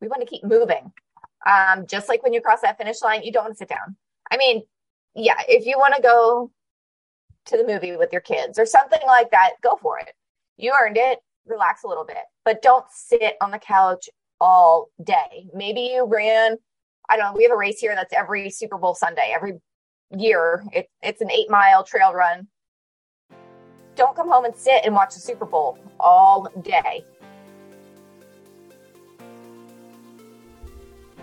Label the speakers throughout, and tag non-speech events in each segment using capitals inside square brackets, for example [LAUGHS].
Speaker 1: We want to keep moving. Um, just like when you cross that finish line, you don't want to sit down. I mean, yeah, if you want to go to the movie with your kids or something like that, go for it. You earned it. Relax a little bit, but don't sit on the couch all day. Maybe you ran, I don't know, we have a race here that's every Super Bowl Sunday, every year. It, it's an eight mile trail run. Don't come home and sit and watch the Super Bowl all day.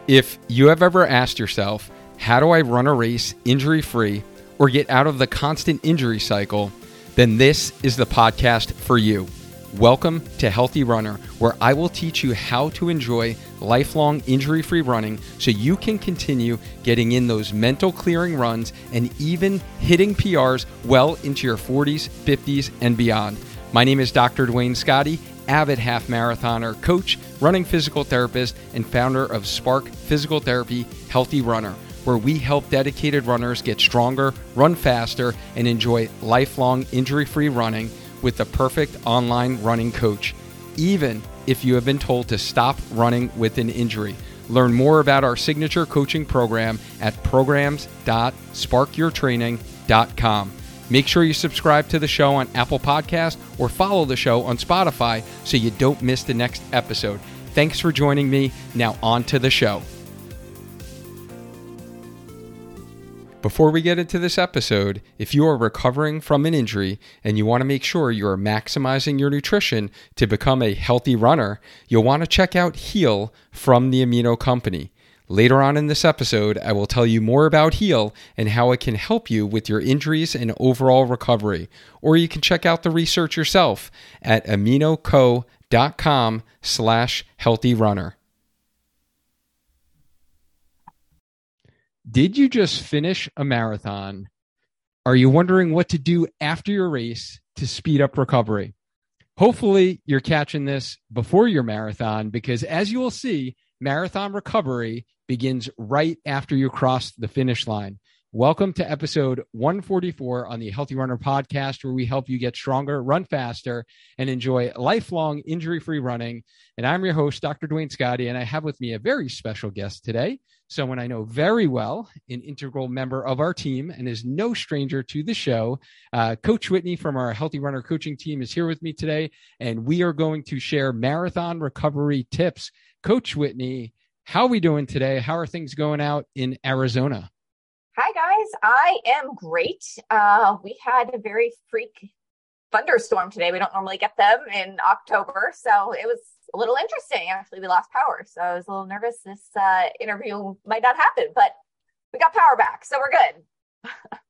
Speaker 2: If you have ever asked yourself, how do I run a race injury free or get out of the constant injury cycle, then this is the podcast for you. Welcome to Healthy Runner, where I will teach you how to enjoy lifelong injury free running so you can continue getting in those mental clearing runs and even hitting PRs well into your 40s, 50s, and beyond. My name is Dr. Duane Scotti, avid half marathoner, coach, running physical therapist, and founder of Spark Physical Therapy Healthy Runner, where we help dedicated runners get stronger, run faster, and enjoy lifelong injury free running with the perfect online running coach, even if you have been told to stop running with an injury. Learn more about our signature coaching program at programs.sparkyourtraining.com. Make sure you subscribe to the show on Apple Podcast or follow the show on Spotify so you don't miss the next episode. Thanks for joining me. Now on to the show. Before we get into this episode, if you are recovering from an injury and you want to make sure you are maximizing your nutrition to become a healthy runner, you'll want to check out Heal from the Amino Company. Later on in this episode, I will tell you more about Heal and how it can help you with your injuries and overall recovery. Or you can check out the research yourself at aminoco.com slash healthy runner. Did you just finish a marathon? Are you wondering what to do after your race to speed up recovery? Hopefully, you're catching this before your marathon because, as you will see, marathon recovery begins right after you cross the finish line. Welcome to episode 144 on the Healthy Runner podcast, where we help you get stronger, run faster, and enjoy lifelong injury free running. And I'm your host, Dr. Duane Scotti, and I have with me a very special guest today someone I know very well, an integral member of our team, and is no stranger to the show. Uh, Coach Whitney from our Healthy Runner coaching team is here with me today, and we are going to share marathon recovery tips. Coach Whitney, how are we doing today? How are things going out in Arizona?
Speaker 1: Hi, guys. I am great. Uh, we had a very freak thunderstorm today. We don't normally get them in October. So it was a little interesting. Actually, we lost power, so I was a little nervous. This uh, interview might not happen, but we got power back, so we're good. [LAUGHS]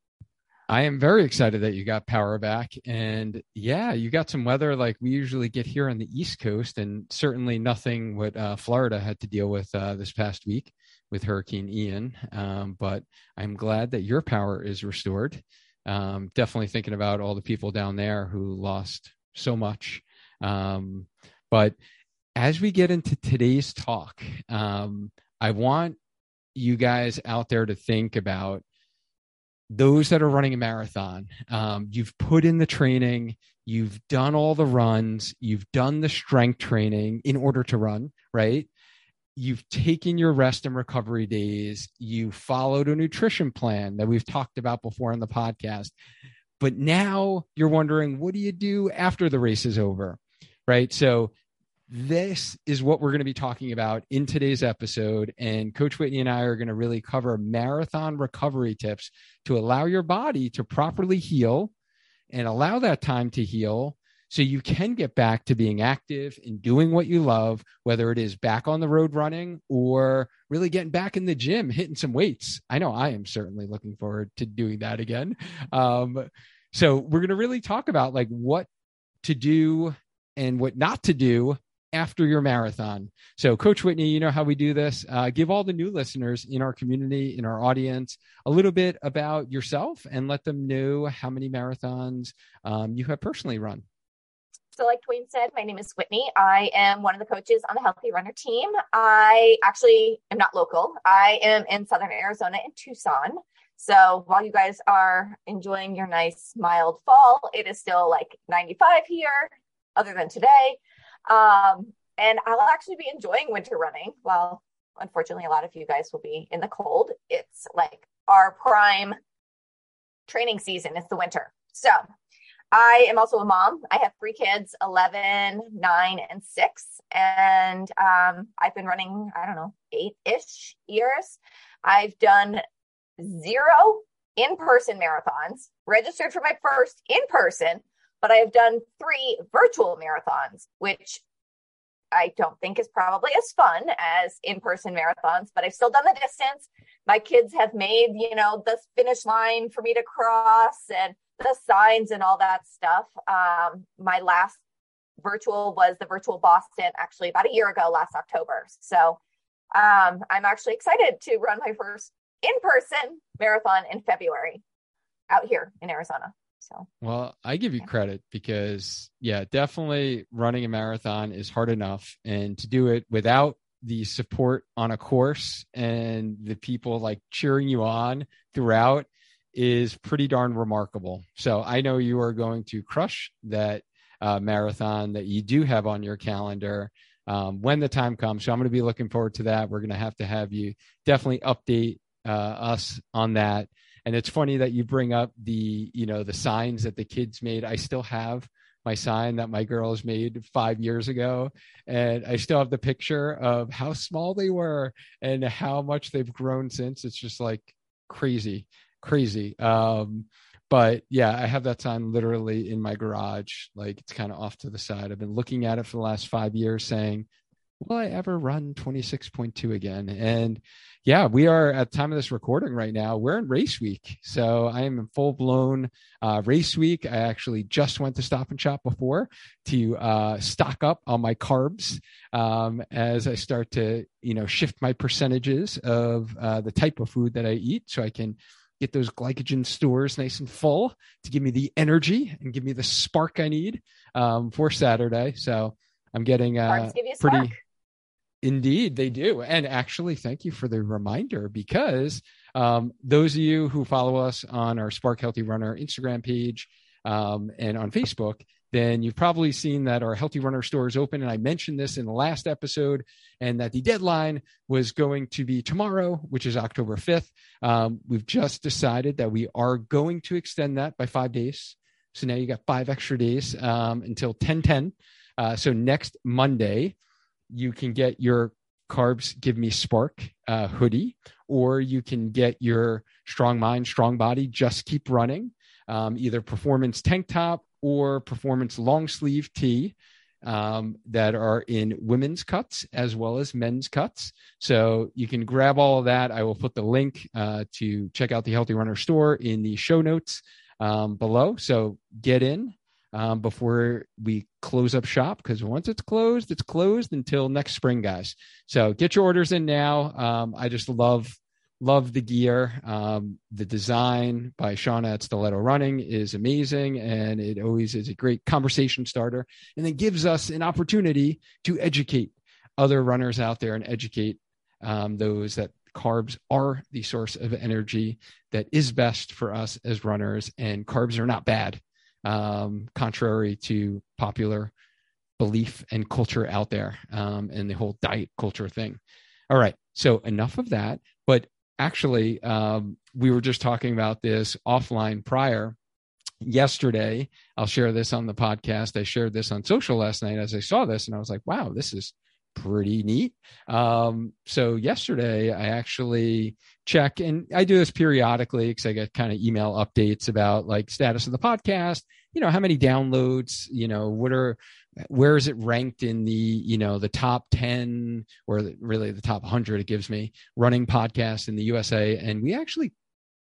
Speaker 2: I am very excited that you got power back. And yeah, you got some weather like we usually get here on the East Coast, and certainly nothing what uh, Florida had to deal with uh, this past week with Hurricane Ian. Um, but I'm glad that your power is restored. Um, definitely thinking about all the people down there who lost so much. Um, but as we get into today's talk, um, I want you guys out there to think about those that are running a marathon. Um, you've put in the training, you've done all the runs, you've done the strength training in order to run, right? You've taken your rest and recovery days, you followed a nutrition plan that we've talked about before on the podcast. But now you're wondering, what do you do after the race is over? Right. So this is what we're going to be talking about in today's episode. And Coach Whitney and I are going to really cover marathon recovery tips to allow your body to properly heal and allow that time to heal so you can get back to being active and doing what you love, whether it is back on the road running or really getting back in the gym, hitting some weights. I know I am certainly looking forward to doing that again. Um, so we're going to really talk about like what to do and what not to do after your marathon. So, Coach Whitney, you know how we do this. Uh, give all the new listeners in our community, in our audience, a little bit about yourself and let them know how many marathons um, you have personally run.
Speaker 1: So, like Duane said, my name is Whitney. I am one of the coaches on the Healthy Runner team. I actually am not local, I am in Southern Arizona in Tucson. So while you guys are enjoying your nice mild fall, it is still like 95 here, other than today. Um, and I'll actually be enjoying winter running. Well, unfortunately, a lot of you guys will be in the cold. It's like our prime training season it's the winter. So I am also a mom. I have three kids 11, 9, and 6. And um, I've been running, I don't know, eight ish years. I've done zero in person marathons, registered for my first in person, but I have done three virtual marathons, which I don't think is probably as fun as in person marathons, but I've still done the distance. My kids have made, you know, the finish line for me to cross and the signs and all that stuff. Um, my last virtual was the virtual Boston actually about a year ago, last October. So um, I'm actually excited to run my first in person marathon in February out here in Arizona. So,
Speaker 2: well, I give you yeah. credit because, yeah, definitely running a marathon is hard enough. And to do it without the support on a course and the people like cheering you on throughout is pretty darn remarkable. So, I know you are going to crush that uh, marathon that you do have on your calendar um, when the time comes. So, I'm going to be looking forward to that. We're going to have to have you definitely update uh, us on that and it's funny that you bring up the you know the signs that the kids made. I still have my sign that my girls made five years ago and i still have the picture of how small they were and how much they've grown since. It's just like crazy crazy. Um but yeah i have that sign literally in my garage. Like it's kind of off to the side. I've been looking at it for the last five years saying will I ever run 26.2 again? And yeah, we are at the time of this recording right now. We're in race week. So I am in full blown uh, race week. I actually just went to Stop and Shop before to uh, stock up on my carbs um, as I start to, you know, shift my percentages of uh, the type of food that I eat so I can get those glycogen stores nice and full to give me the energy and give me the spark I need um, for Saturday. So I'm getting uh, pretty. Indeed, they do. And actually, thank you for the reminder because um, those of you who follow us on our Spark Healthy Runner Instagram page um, and on Facebook, then you've probably seen that our Healthy Runner store is open. And I mentioned this in the last episode, and that the deadline was going to be tomorrow, which is October 5th. Um, we've just decided that we are going to extend that by five days. So now you got five extra days um, until 10 10. Uh, so next Monday, you can get your carbs give me spark uh, hoodie or you can get your strong mind strong body just keep running um, either performance tank top or performance long sleeve tee um, that are in women's cuts as well as men's cuts. So you can grab all of that. I will put the link uh, to check out the healthy runner store in the show notes um, below. So get in um, before we close up shop because once it's closed, it's closed until next spring, guys. So get your orders in now. Um, I just love love the gear. Um, the design by Shauna at Stiletto Running is amazing, and it always is a great conversation starter, and it gives us an opportunity to educate other runners out there and educate um, those that carbs are the source of energy that is best for us as runners, and carbs are not bad um, contrary to popular belief and culture out there um, and the whole diet culture thing. All right, so enough of that. But actually, um, we were just talking about this offline prior. Yesterday, I'll share this on the podcast. I shared this on social last night as I saw this, and I was like, wow, this is pretty neat. Um, so yesterday I actually check and I do this periodically because I get kind of email updates about like status of the podcast, you know, how many downloads, you know, what are where is it ranked in the, you know, the top 10 or really the top 100 it gives me running podcasts in the USA and we actually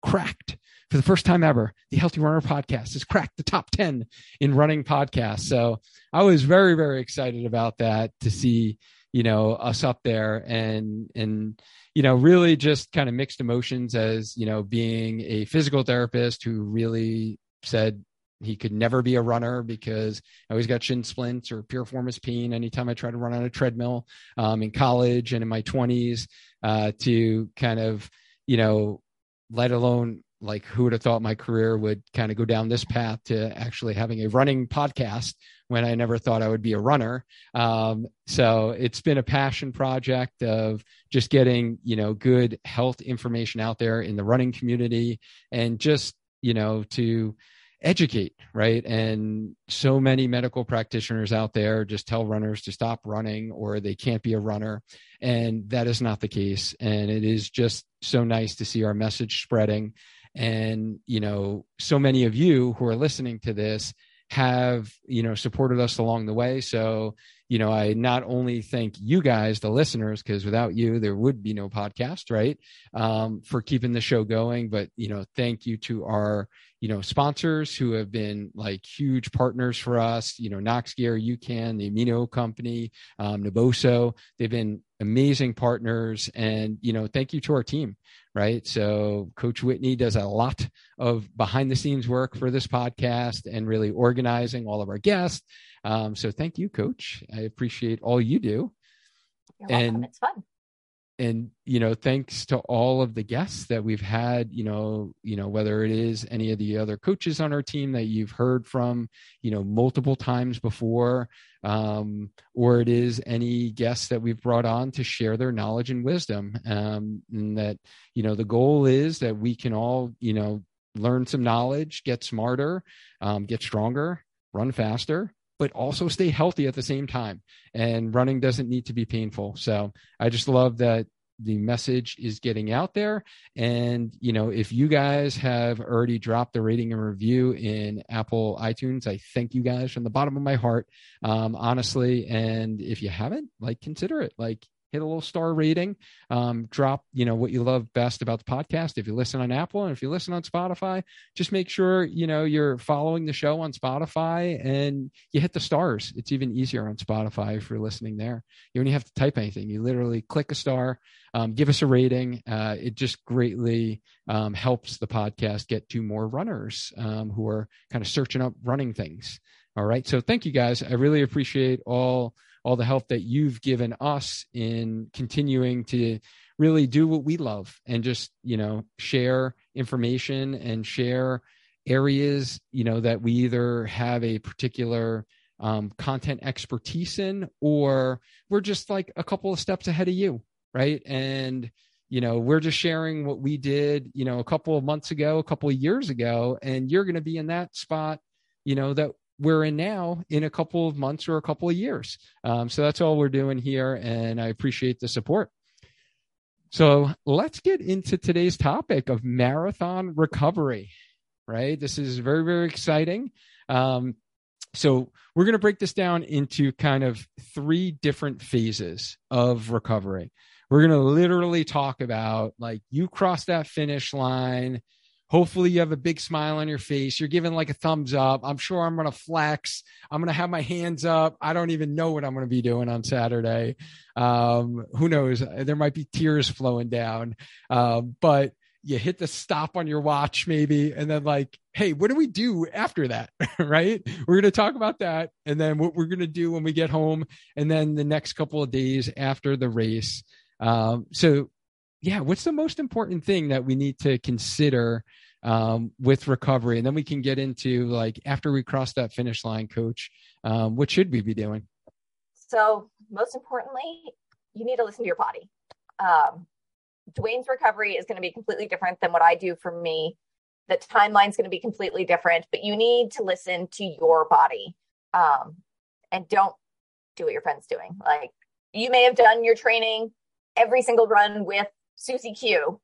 Speaker 2: cracked for the first time ever. The Healthy Runner podcast has cracked the top 10 in running podcasts. So I was very, very excited about that to see, you know us up there and and you know really just kind of mixed emotions as you know being a physical therapist who really said he could never be a runner because I always got shin splints or piriformis pain anytime I tried to run on a treadmill um, in college and in my 20s uh, to kind of, you know, let alone like who would have thought my career would kind of go down this path to actually having a running podcast when I never thought I would be a runner. Um, so it's been a passion project of just getting, you know, good health information out there in the running community and just, you know, to educate, right? And so many medical practitioners out there just tell runners to stop running or they can't be a runner. And that is not the case. And it is just so nice to see our message spreading. And, you know, so many of you who are listening to this have, you know, supported us along the way. So, you know, I not only thank you guys, the listeners, because without you, there would be no podcast, right? Um, for keeping the show going, but, you know, thank you to our, you know, sponsors who have been like huge partners for us, you know, Knox Gear, UCAN, the Amino Company, um, Naboso. They've been amazing partners. And, you know, thank you to our team, right? So Coach Whitney does a lot of behind the scenes work for this podcast and really organizing all of our guests. Um, so thank you, Coach. I appreciate all you do.
Speaker 1: You're welcome. And it's fun
Speaker 2: and you know thanks to all of the guests that we've had you know you know whether it is any of the other coaches on our team that you've heard from you know multiple times before um, or it is any guests that we've brought on to share their knowledge and wisdom um, and that you know the goal is that we can all you know learn some knowledge get smarter um, get stronger run faster but also stay healthy at the same time. And running doesn't need to be painful. So I just love that the message is getting out there. And, you know, if you guys have already dropped the rating and review in Apple iTunes, I thank you guys from the bottom of my heart, um, honestly. And if you haven't, like, consider it. Like, hit a little star rating um, drop you know what you love best about the podcast. If you listen on apple and if you listen on spotify just make sure you know you're following the show on spotify and you hit the stars. It's even easier on spotify if you're listening there. You don't even have to type anything. You literally click a star um, give us a rating. Uh, it just greatly um, helps the podcast get to more runners um, who are kind of searching up running things. All right. So thank you guys. I really appreciate all all the help that you've given us in continuing to really do what we love and just you know share information and share areas you know that we either have a particular um, content expertise in or we're just like a couple of steps ahead of you right? And you know we're just sharing what we did you know a couple of months ago a couple of years ago and you're going to be in that spot you know that we're in now in a couple of months or a couple of years. Um, so that's all we're doing here, and I appreciate the support. So let's get into today's topic of marathon recovery. Right, this is very very exciting. Um, so we're going to break this down into kind of three different phases of recovery. We're going to literally talk about like you cross that finish line Hopefully, you have a big smile on your face. You're giving like a thumbs up. I'm sure I'm going to flex. I'm going to have my hands up. I don't even know what I'm going to be doing on Saturday. Um, who knows? There might be tears flowing down. Um, but you hit the stop on your watch, maybe, and then like, hey, what do we do after that? [LAUGHS] right? We're going to talk about that. And then what we're going to do when we get home, and then the next couple of days after the race. Um, so, yeah, what's the most important thing that we need to consider um, with recovery, and then we can get into like after we cross that finish line, coach. Um, what should we be doing?
Speaker 1: So, most importantly, you need to listen to your body. Um, Duane's recovery is going to be completely different than what I do for me. The timeline is going to be completely different, but you need to listen to your body um, and don't do what your friend's doing. Like you may have done your training every single run with Susie Q,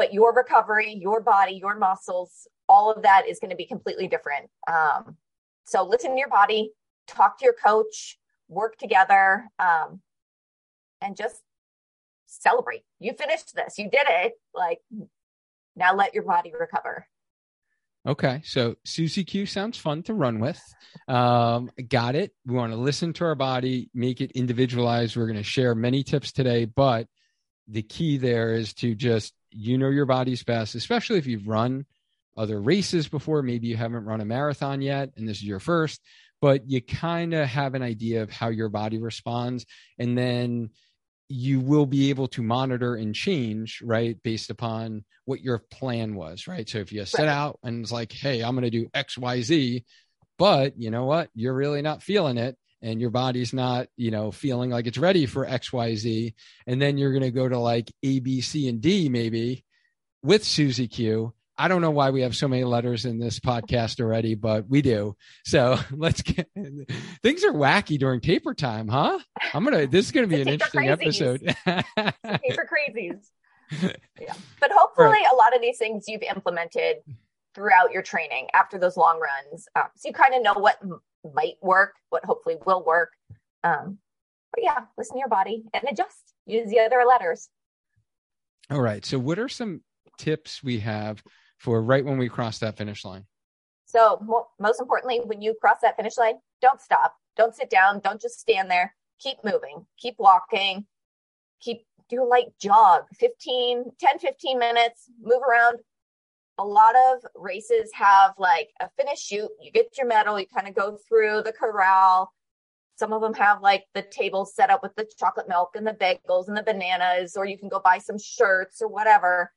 Speaker 1: but your recovery, your body, your muscles, all of that is going to be completely different. Um, so listen to your body, talk to your coach, work together, um, and just celebrate. You finished this, you did it. Like now let your body recover.
Speaker 2: Okay, so Susie Q sounds fun to run with. Um, got it. We want to listen to our body, make it individualized. We're going to share many tips today, but the key there is to just you know your body's best, especially if you've run other races before. Maybe you haven't run a marathon yet, and this is your first, but you kind of have an idea of how your body responds. And then you will be able to monitor and change, right, based upon what your plan was, right? So if you set out and it's like, hey, I'm going to do X, Y, Z, but you know what? You're really not feeling it and your body's not, you know, feeling like it's ready for XYZ. And then you're going to go to like A, B, C, and D maybe with Susie Q. I don't know why we have so many letters in this podcast already, but we do. So [LAUGHS] let's get things are wacky during taper time, huh? I'm gonna. This is gonna be an interesting crazies. episode.
Speaker 1: taper crazies. [LAUGHS] Yeah, but hopefully, right. a lot of these things you've implemented throughout your training after those long runs, um, so you kind of know what might work, what hopefully will work. Um, but yeah, listen to your body and adjust. Use the other letters.
Speaker 2: All right. So, what are some tips we have for right when we cross that finish line?
Speaker 1: So, mo- most importantly, when you cross that finish line, don't stop. Don't sit down. Don't just stand there. Keep moving. Keep walking. Keep do a light jog 15 10 15 minutes move around a lot of races have like a finish chute. You get your medal, you kind of go through the corral. Some of them have like the table set up with the chocolate milk and the bagels and the bananas, or you can go buy some shirts or whatever.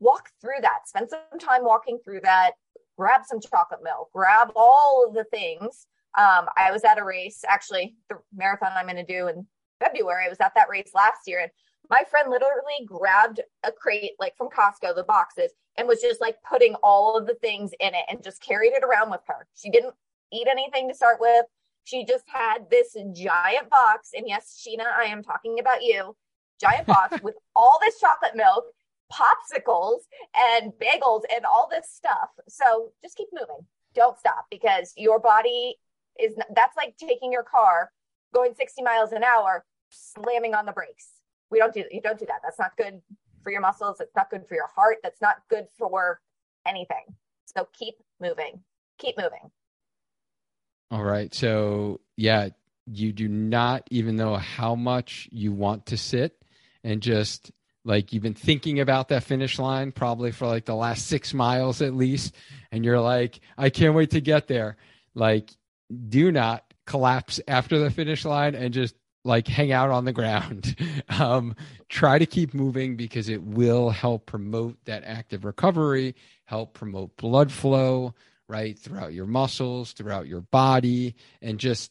Speaker 1: Walk through that, spend some time walking through that, grab some chocolate milk, grab all of the things. Um, I was at a race, actually, the marathon I'm going to do in February. I was at that race last year, and my friend literally grabbed a crate like from Costco, the boxes, and was just like putting all of the things in it and just carried it around with her. She didn't eat anything to start with. She just had this giant box. And yes, Sheena, I am talking about you. Giant [LAUGHS] box with all this chocolate milk, popsicles, and bagels, and all this stuff. So just keep moving. Don't stop because your body is that's like taking your car going 60 miles an hour, slamming on the brakes we don't do you don't do that. That's not good for your muscles. It's not good for your heart. That's not good for anything. So keep moving. Keep moving.
Speaker 2: All right. So yeah you do not even know how much you want to sit and just like you've been thinking about that finish line probably for like the last six miles at least. And you're like i can't wait to get there. Like do not collapse after the finish line and just like hang out on the ground. [LAUGHS] um, try to keep moving because it will help promote that active recovery, help promote blood flow, right, throughout your muscles, throughout your body, and just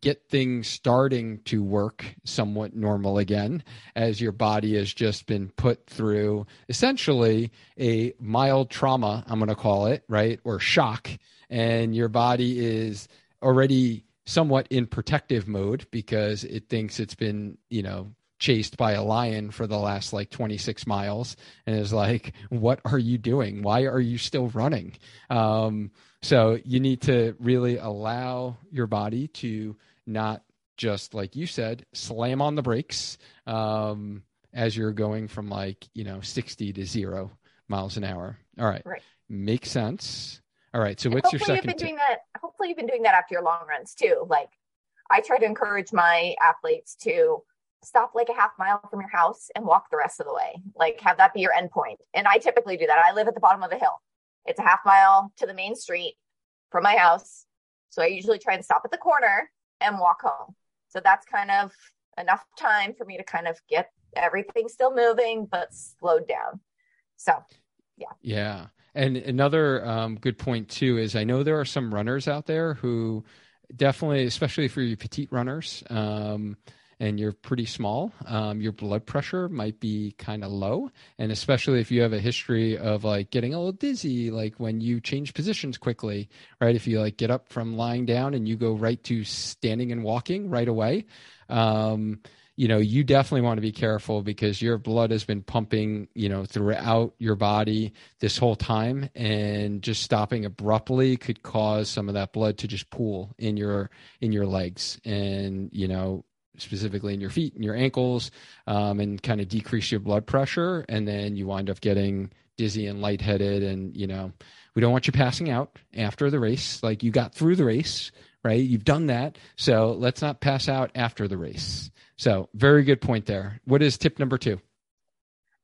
Speaker 2: get things starting to work somewhat normal again as your body has just been put through essentially a mild trauma, I'm going to call it, right, or shock, and your body is already somewhat in protective mode because it thinks it's been, you know, chased by a lion for the last like 26 miles and is like, what are you doing? Why are you still running? Um, so you need to really allow your body to not just like you said, slam on the brakes um, as you're going from like, you know, 60 to zero miles an hour. All right.
Speaker 1: Right.
Speaker 2: Makes sense. All right. So what's your second?
Speaker 1: You've been doing that. Hopefully, you've been doing that after your long runs too. Like, I try to encourage my athletes to stop like a half mile from your house and walk the rest of the way. Like, have that be your end point. And I typically do that. I live at the bottom of a hill. It's a half mile to the main street from my house. So I usually try and stop at the corner and walk home. So that's kind of enough time for me to kind of get everything still moving, but slowed down. So, yeah.
Speaker 2: Yeah. And another um, good point too is I know there are some runners out there who definitely, especially for you petite runners, um, and you're pretty small, um, your blood pressure might be kind of low. And especially if you have a history of like getting a little dizzy, like when you change positions quickly, right? If you like get up from lying down and you go right to standing and walking right away, um, you know, you definitely want to be careful because your blood has been pumping, you know, throughout your body this whole time and just stopping abruptly could cause some of that blood to just pool in your in your legs and, you know, specifically in your feet and your ankles um, and kind of decrease your blood pressure. And then you wind up getting dizzy and lightheaded and you know we don't want you passing out after the race. Like you got through the race right? You've done that. So let's not pass out after the race so, very good point there. What is tip number two?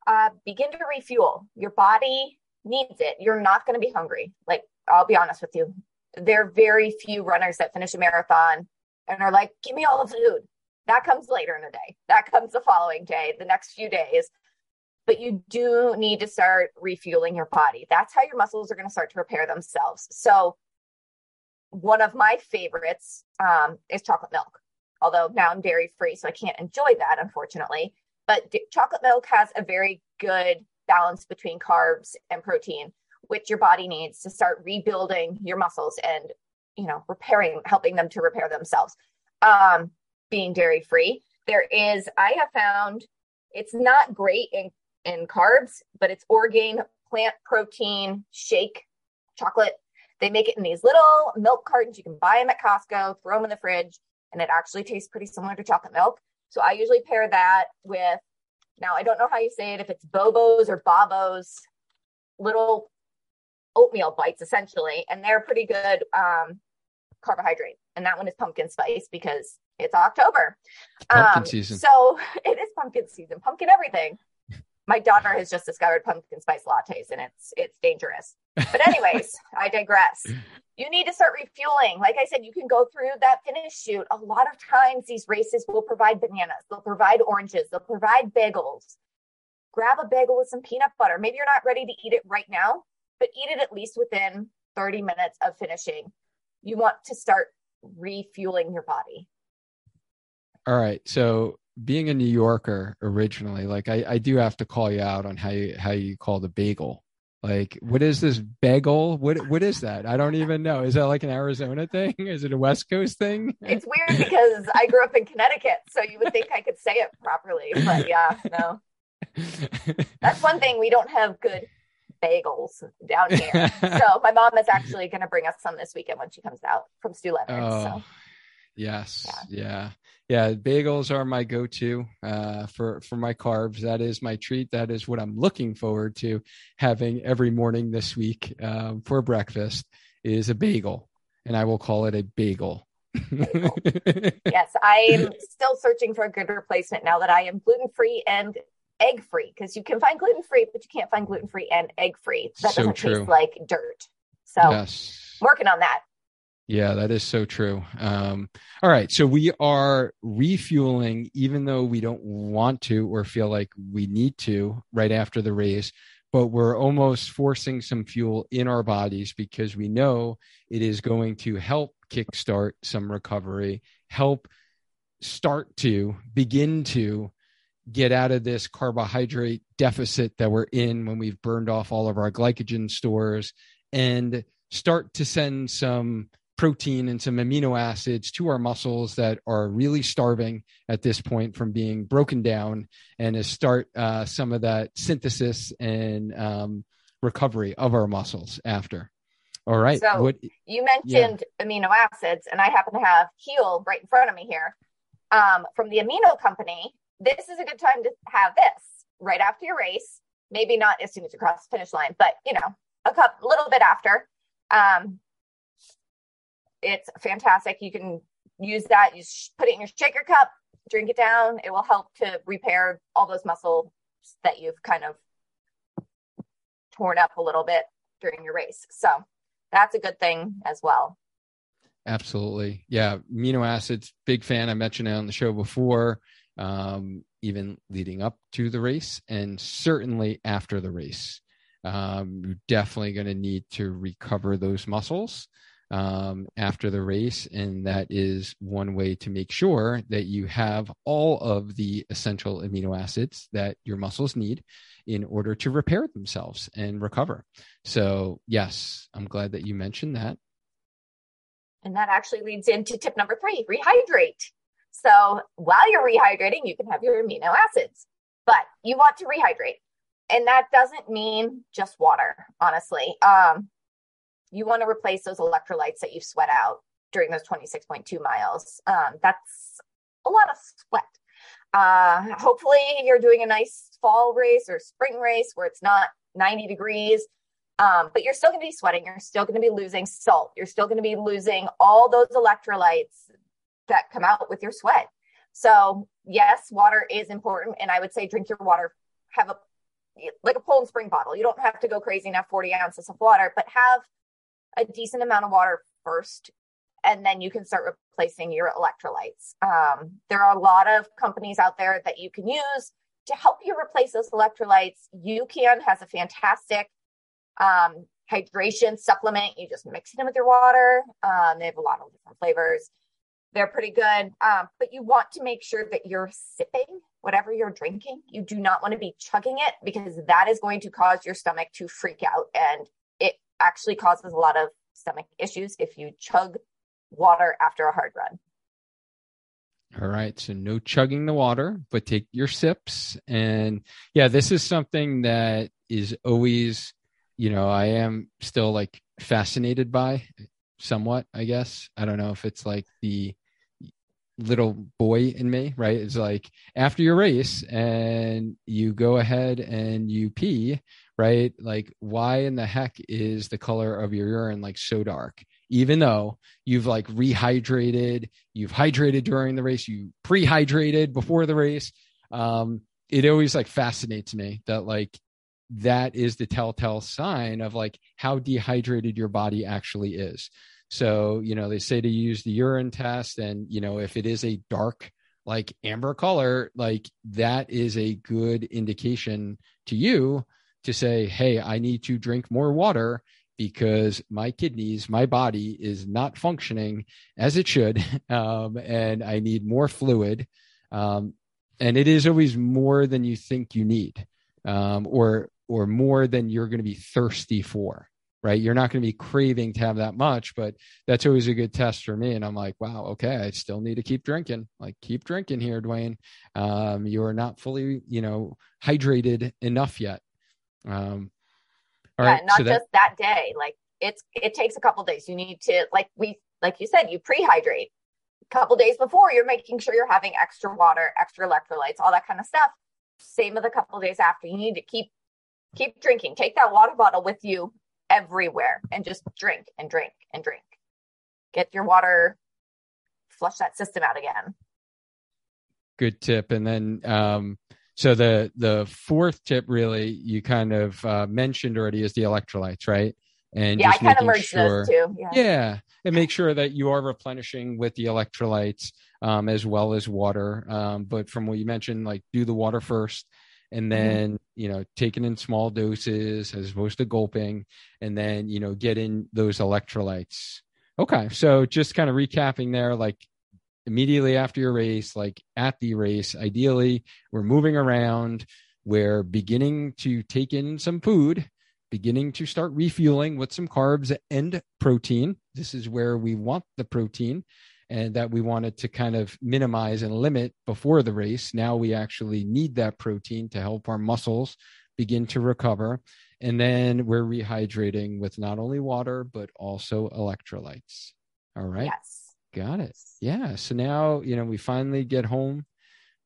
Speaker 1: Uh, begin to refuel. Your body needs it. You're not going to be hungry. Like, I'll be honest with you. There are very few runners that finish a marathon and are like, give me all the food. That comes later in the day. That comes the following day, the next few days. But you do need to start refueling your body. That's how your muscles are going to start to repair themselves. So one of my favorites um, is chocolate milk. Although now I'm dairy free, so I can't enjoy that, unfortunately. But d- chocolate milk has a very good balance between carbs and protein, which your body needs to start rebuilding your muscles and, you know, repairing, helping them to repair themselves. Um, being dairy free, there is, I have found it's not great in, in carbs, but it's Orgain plant protein shake chocolate. They make it in these little milk cartons. You can buy them at Costco, throw them in the fridge, and it actually tastes pretty similar to chocolate milk. So I usually pair that with, now I don't know how you say it, if it's Bobos or Babos, little oatmeal bites essentially, and they're pretty good um, carbohydrate. And that one is pumpkin spice because it's October.
Speaker 2: Pumpkin um, season.
Speaker 1: So [LAUGHS] it is pumpkin season, pumpkin everything. My daughter has just discovered pumpkin spice lattes and it's it's dangerous. But anyways, [LAUGHS] I digress. You need to start refueling. Like I said, you can go through that finish chute. A lot of times these races will provide bananas, they'll provide oranges, they'll provide bagels. Grab a bagel with some peanut butter. Maybe you're not ready to eat it right now, but eat it at least within 30 minutes of finishing. You want to start refueling your body.
Speaker 2: All right. So being a New Yorker originally, like I, I do have to call you out on how you how you call the bagel. Like, what is this mm-hmm. bagel? What what is that? I don't even know. Is that like an Arizona thing? [LAUGHS] Is it a West Coast thing?
Speaker 1: It's weird because I grew up in Connecticut, so you would think I could say it properly, but [LAUGHS] yeah, no. That's one thing we don't have good bagels down here. [LAUGHS] so my mom is actually going to bring us some this weekend when she comes out from Stew Leonard's. Oh, so.
Speaker 2: Yes. Yeah. yeah yeah, bagels are my go-to uh, for for my carbs. That is my treat. That is what I'm looking forward to having every morning this week um, for breakfast is a bagel, and I will call it a bagel.
Speaker 1: bagel. [LAUGHS] yes, I am still searching for a good replacement now that I am gluten free and egg free because you can find gluten free, but you can't find gluten free and egg free. That so doesn't true. taste like dirt. So yes. working on that.
Speaker 2: Yeah, that is so true. Um, all right. So we are refueling, even though we don't want to or feel like we need to right after the race, but we're almost forcing some fuel in our bodies because we know it is going to help kickstart some recovery, help start to begin to get out of this carbohydrate deficit that we're in when we've burned off all of our glycogen stores and start to send some protein and some amino acids to our muscles that are really starving at this point from being broken down and to start uh, some of that synthesis and um, recovery of our muscles after. All right.
Speaker 1: So what, you mentioned yeah. amino acids, and I happen to have Heal right in front of me here um, from the amino company. This is a good time to have this right after your race. Maybe not as soon as you cross the finish line, but you know, a couple, little bit after. Um, it's fantastic. You can use that. You put it in your shaker cup, drink it down. It will help to repair all those muscles that you've kind of torn up a little bit during your race. So that's a good thing as well.
Speaker 2: Absolutely. Yeah. Amino acids, big fan. I mentioned it on the show before, um, even leading up to the race and certainly after the race. Um, you're definitely going to need to recover those muscles um, after the race. And that is one way to make sure that you have all of the essential amino acids that your muscles need in order to repair themselves and recover. So, yes, I'm glad that you mentioned that.
Speaker 1: And that actually leads into tip number three rehydrate. So, while you're rehydrating, you can have your amino acids, but you want to rehydrate. And that doesn't mean just water, honestly. Um, you want to replace those electrolytes that you've sweat out during those 26.2 miles. Um, that's a lot of sweat. Uh, hopefully, you're doing a nice fall race or spring race where it's not 90 degrees, um, but you're still going to be sweating. You're still going to be losing salt. You're still going to be losing all those electrolytes that come out with your sweat. So, yes, water is important. And I would say drink your water, have a like a Poland Spring bottle. You don't have to go crazy and have 40 ounces of water, but have a decent amount of water first and then you can start replacing your electrolytes. Um, there are a lot of companies out there that you can use to help you replace those electrolytes. UCAN has a fantastic um, hydration supplement. You just mix it in with your water. Um, they have a lot of different flavors. They're pretty good. Um, but you want to make sure that you're sipping whatever you're drinking. You do not want to be chugging it because that is going to cause your stomach to freak out. And actually causes a lot of stomach issues if you chug water after a hard run.
Speaker 2: All right. So no chugging the water, but take your sips. And yeah, this is something that is always, you know, I am still like fascinated by somewhat, I guess. I don't know if it's like the little boy in me, right? It's like after your race and you go ahead and you pee, right? Like, why in the heck is the color of your urine like so dark? Even though you've like rehydrated, you've hydrated during the race, you pre-hydrated before the race. Um, it always like fascinates me that like that is the telltale sign of like how dehydrated your body actually is. So, you know, they say to use the urine test, and, you know, if it is a dark, like amber color, like that is a good indication to you to say, hey, I need to drink more water because my kidneys, my body is not functioning as it should. [LAUGHS] Um, and I need more fluid. Um, and it is always more than you think you need um, or or more than you're going to be thirsty for right? You're not going to be craving to have that much, but that's always a good test for me. And I'm like, wow, okay, I still need to keep drinking. Like, keep drinking here, Duane. Um, you are not fully, you know, hydrated enough yet. Um,
Speaker 1: all yeah, right, not so just that, that day. Like, it's it takes a couple days. You need to, like we, like you said, you pre-hydrate. A couple days before, you're making sure you're having extra water, extra electrolytes, all that kind of stuff. Same with a couple days after. You need to keep keep drinking. Take that water bottle with you everywhere and just drink and drink and drink. Get your water, flush that system out again.
Speaker 2: Good tip. And then, um, so the the fourth tip, really, you kind of uh, mentioned already, is the electrolytes, right?
Speaker 1: And yeah, I kind of merged sure, those two.
Speaker 2: Yeah. yeah, and make sure that you are replenishing with the electrolytes um, as well as water. Um, but from what you mentioned, like do the water first, and mm-hmm. then you know taking in small doses as opposed to gulping and then you know get in those electrolytes. Okay so just kind of recapping there like immediately after your race like at the race ideally we're moving around. We're beginning to take in some food beginning to start refueling with some carbs and protein. This is where we want the protein and that we wanted to kind of minimize and limit before the race. Now we actually need that protein to help our muscles begin to recover. And then we're rehydrating with not only water, but also electrolytes. All right.
Speaker 1: Yes.
Speaker 2: Got it. Yeah. So now, you know, we finally get home.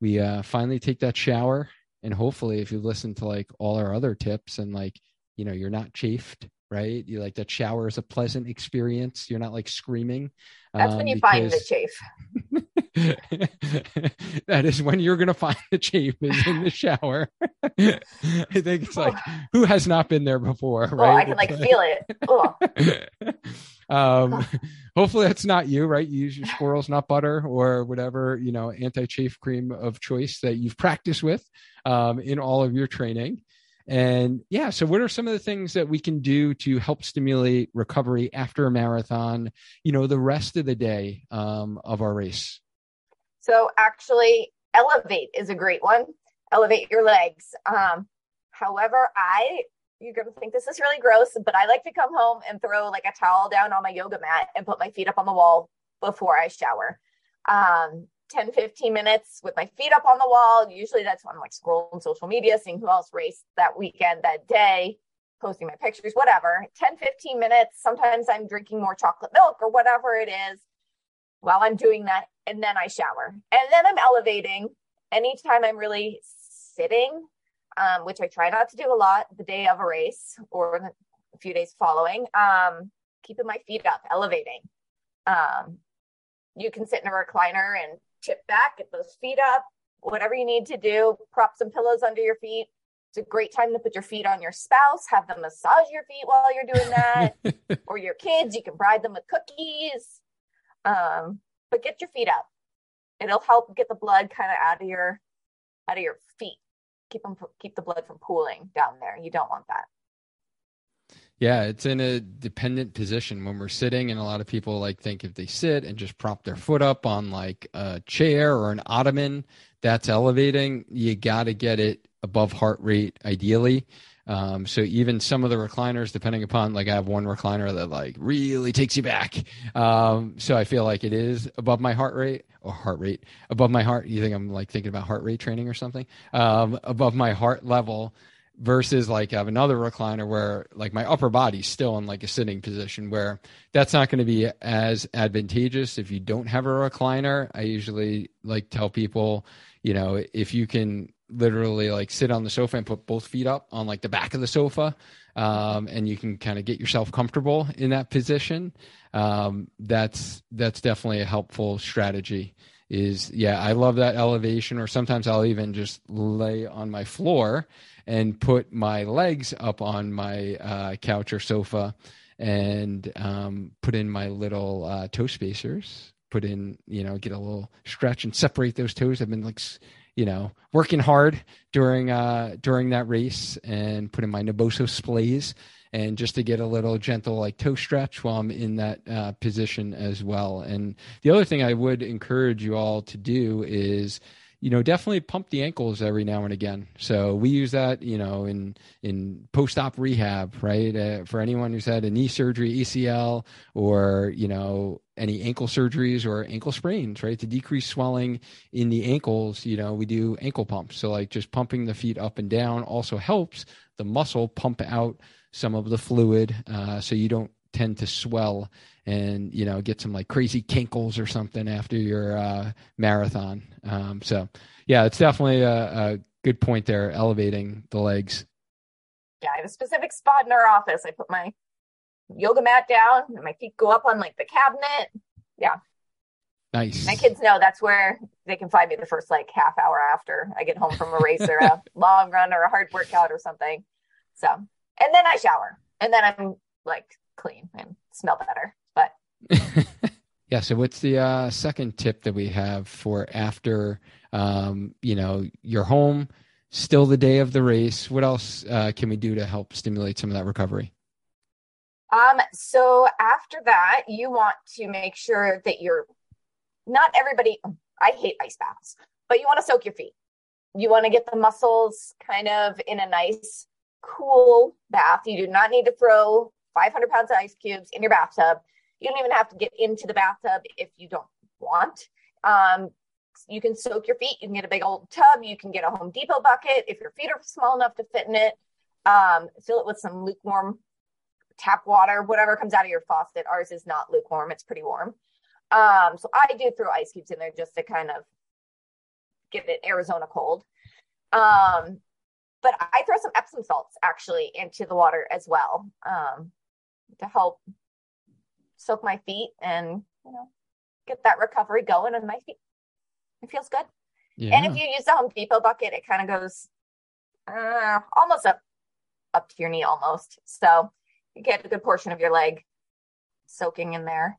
Speaker 2: We uh, finally take that shower. And hopefully, if you listen to like all our other tips and like, you know, you're not chafed, right? You like that shower is a pleasant experience. You're not like screaming.
Speaker 1: That's um, when you because... find the chafe. [LAUGHS]
Speaker 2: that is when you're going to find the chafe is in the shower. [LAUGHS] I think it's like, who has not been there before, right? Oh,
Speaker 1: I can like, feel
Speaker 2: it. [LAUGHS] um, hopefully that's not you, right? You use your squirrel's nut butter or whatever, you know, anti-chafe cream of choice that you've practiced with um, in all of your training. And yeah, so what are some of the things that we can do to help stimulate recovery after a marathon, you know, the rest of the day um, of our race?
Speaker 1: So actually, elevate is a great one. Elevate your legs. Um, however, I you're going to think this is really gross, but I like to come home and throw like a towel down on my yoga mat and put my feet up on the wall before I shower. Um, 10, 15 minutes with my feet up on the wall. Usually that's when I'm like scrolling social media, seeing who else raced that weekend, that day, posting my pictures, whatever. 10, 15 minutes. Sometimes I'm drinking more chocolate milk or whatever it is while I'm doing that. And then I shower. And then I'm elevating. Anytime I'm really sitting, um, which I try not to do a lot the day of a race or a few days following, um, keeping my feet up, elevating. Um, you can sit in a recliner and tip back, get those feet up, whatever you need to do, prop some pillows under your feet. It's a great time to put your feet on your spouse, have them massage your feet while you're doing that, [LAUGHS] or your kids. You can bribe them with cookies. Um, but get your feet up. It'll help get the blood kind of out of your out of your feet. Keep them keep the blood from pooling down there. You don't want that.
Speaker 2: Yeah, it's in a dependent position when we're sitting, and a lot of people like think if they sit and just prop their foot up on like a chair or an ottoman, that's elevating. You got to get it above heart rate, ideally. Um, so even some of the recliners, depending upon like I have one recliner that like really takes you back. Um, so I feel like it is above my heart rate or heart rate above my heart. You think I'm like thinking about heart rate training or something? Um, above my heart level versus like I have another recliner where like my upper body's still in like a sitting position where that's not going to be as advantageous if you don't have a recliner. I usually like tell people, you know, if you can literally like sit on the sofa and put both feet up on like the back of the sofa um, and you can kind of get yourself comfortable in that position um, that's that's definitely a helpful strategy is yeah i love that elevation or sometimes i'll even just lay on my floor and put my legs up on my uh, couch or sofa and um, put in my little uh, toe spacers put in you know get a little stretch and separate those toes i've been like you know, working hard during uh during that race and put in my Naboso splays and just to get a little gentle like toe stretch while I'm in that uh, position as well. And the other thing I would encourage you all to do is you know definitely pump the ankles every now and again. So we use that you know in in post-op rehab right? Uh, for anyone who's had a knee surgery ACL, or you know any ankle surgeries or ankle sprains right? To decrease swelling in the ankles you know we do ankle pumps. So like just pumping the feet up and down also helps the muscle pump out some of the fluid uh, so you don't tend to swell and you know get some like crazy kinkles or something after your uh, marathon. Um, so yeah, it's definitely a, a, good point there, elevating the legs.
Speaker 1: Yeah, I have a specific spot in our office. I put my yoga mat down and my feet go up on like the cabinet. Yeah.
Speaker 2: Nice.
Speaker 1: My kids know that's where they can find me the first like half hour after I get home from a race or a [LAUGHS] long run or a hard workout or something. So, and then I shower and then I'm like clean and smell better. [LAUGHS]
Speaker 2: yeah. So, what's the uh, second tip that we have for after, um, you know, you're home, still the day of the race? What else uh, can we do to help stimulate some of that recovery?
Speaker 1: Um, so after that, you want to make sure that you're not everybody. I hate ice baths, but you want to soak your feet. You want to get the muscles kind of in a nice, cool bath. You do not need to throw 500 pounds of ice cubes in your bathtub. You don't even have to get into the bathtub if you don't want. Um, you can soak your feet. You can get a big old tub. You can get a Home Depot bucket if your feet are small enough to fit in it. Um, fill it with some lukewarm tap water, whatever comes out of your faucet. Ours is not lukewarm; it's pretty warm. Um, so I do throw ice cubes in there just to kind of get it Arizona cold. Um, but I throw some Epsom salts actually into the water as well um, to help soak my feet and you know get that recovery going on my feet. It feels good. Yeah. And if you use the Home Depot bucket, it kind of goes uh, almost up up to your knee almost. So you get a good portion of your leg soaking in there.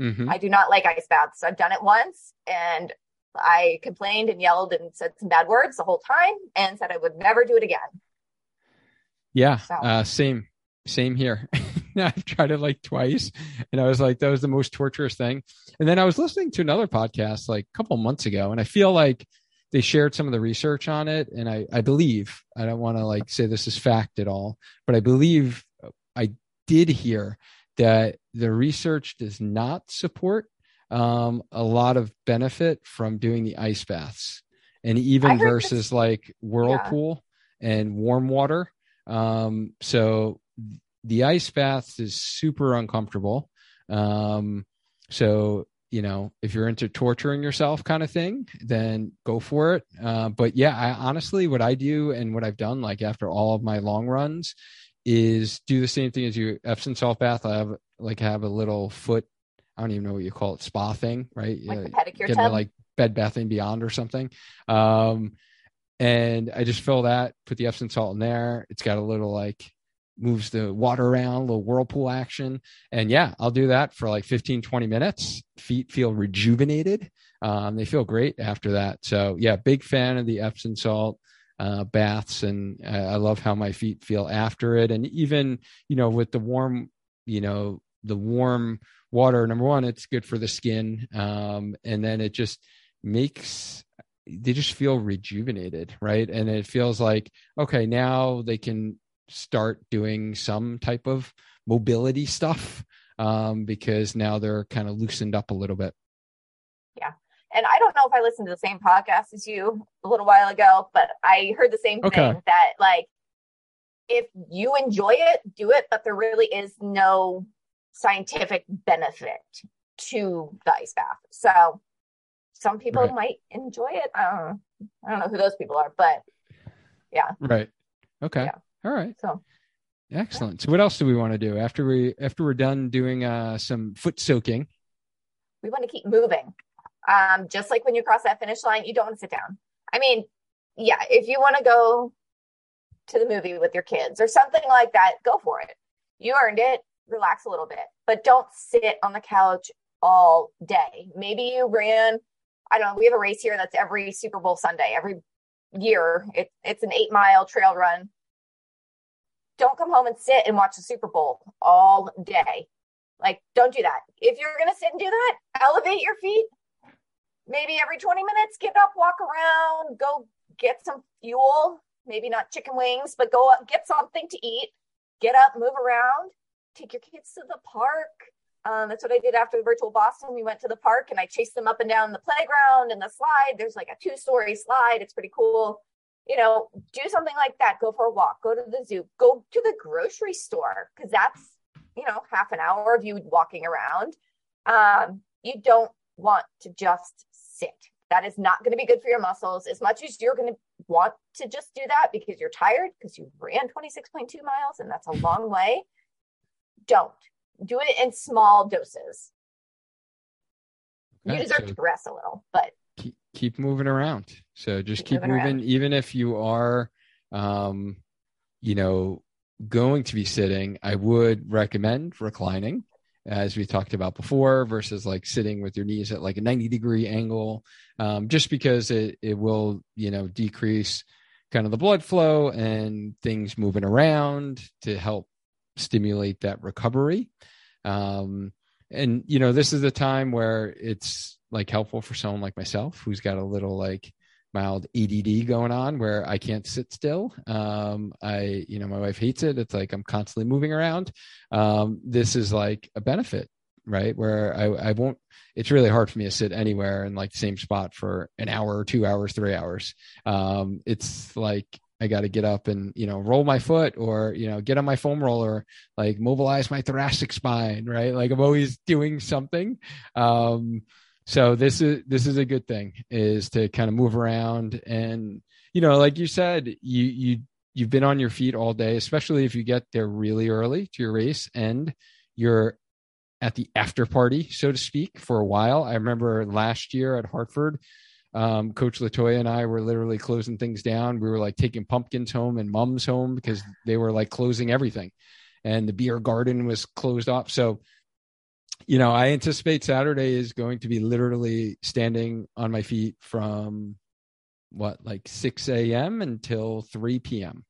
Speaker 1: Mm-hmm. I do not like ice baths. I've done it once and I complained and yelled and said some bad words the whole time and said I would never do it again.
Speaker 2: Yeah, so. uh, same, same here. [LAUGHS] [LAUGHS] I've tried it like twice, and I was like, that was the most torturous thing. And then I was listening to another podcast like a couple months ago, and I feel like they shared some of the research on it, and I I believe I don't want to like say this is fact at all, but I believe I did hear that the research does not support um, a lot of benefit from doing the ice baths, and even versus this, like whirlpool yeah. and warm water. Um, so the ice baths is super uncomfortable. Um, so you know, if you're into torturing yourself kind of thing, then go for it. Uh, but yeah, I honestly, what I do and what I've done, like after all of my long runs, is do the same thing as you Epsom salt bath. I have like have a little foot. I don't even know what you call it, spa thing, right?
Speaker 1: Like the pedicure tub,
Speaker 2: like Bed Bath and Beyond or something. Um, and I just fill that, put the Epsom salt in there. It's got a little like moves the water around, a little whirlpool action. And yeah, I'll do that for like 15, 20 minutes. Feet feel rejuvenated. Um, they feel great after that. So yeah, big fan of the Epsom salt. uh, baths, and I, I love how my feet feel after it. And even you know with the warm, you know the warm water. Number one, it's good for the skin, um, and then it just makes they just feel rejuvenated, right? And it feels like okay, now they can start doing some type of mobility stuff um, because now they're kind of loosened up a little bit.
Speaker 1: Yeah. And I don't know if I listened to the same podcast as you a little while ago, but I heard the same okay. thing that like if you enjoy it, do it, but there really is no scientific benefit to the ice bath. So some people right. might enjoy it. I don't know. I don't know who those people are, but yeah.
Speaker 2: Right. Okay. Yeah. All right. So excellent. So what else do we want to do after we after we're done doing uh some foot soaking?
Speaker 1: We want to keep moving. Um, just like when you cross that finish line, you don't want to sit down. I mean, yeah, if you want to go to the movie with your kids or something like that, go for it. You earned it. Relax a little bit, but don't sit on the couch all day. Maybe you ran, I don't know, we have a race here that's every Super Bowl Sunday, every year. It, it's an eight mile trail run don't come home and sit and watch the Super Bowl all day. Like, don't do that. If you're going to sit and do that, elevate your feet. Maybe every 20 minutes, get up, walk around, go get some fuel. Maybe not chicken wings, but go up, get something to eat. Get up, move around, take your kids to the park. Um, that's what I did after the virtual Boston. We went to the park and I chased them up and down the playground and the slide. There's like a two story slide. It's pretty cool you know, do something like that. Go for a walk, go to the zoo, go to the grocery store, because that's, you know, half an hour of you walking around. Um, you don't want to just sit. That is not going to be good for your muscles as much as you're going to want to just do that because you're tired because you ran 26.2 miles and that's a long way. Don't do it in small doses. You deserve to rest a little, but
Speaker 2: keep, keep moving around. So just keep, keep moving, moving even if you are, um, you know, going to be sitting. I would recommend reclining, as we talked about before, versus like sitting with your knees at like a 90 degree angle, um, just because it, it will, you know, decrease kind of the blood flow and things moving around to help stimulate that recovery. Um, and you know, this is the time where it's like helpful for someone like myself who's got a little like mild ADD going on where I can't sit still. Um, I, you know, my wife hates it. It's like I'm constantly moving around. Um, this is like a benefit, right? Where I, I won't, it's really hard for me to sit anywhere in like the same spot for an hour two hours, three hours. Um, it's like, I got to get up and, you know, roll my foot or, you know, get on my foam roller, like mobilize my thoracic spine, right? Like I'm always doing something. Um, so this is this is a good thing is to kind of move around and you know like you said you you you've been on your feet all day especially if you get there really early to your race and you're at the after party so to speak for a while. I remember last year at hartford um, coach latoya and i were literally closing things down. We were like taking pumpkins home and mums home because they were like closing everything and the beer garden was closed off. So you know, I anticipate Saturday is going to be literally standing on my feet from what, like 6 a.m. until 3 p.m.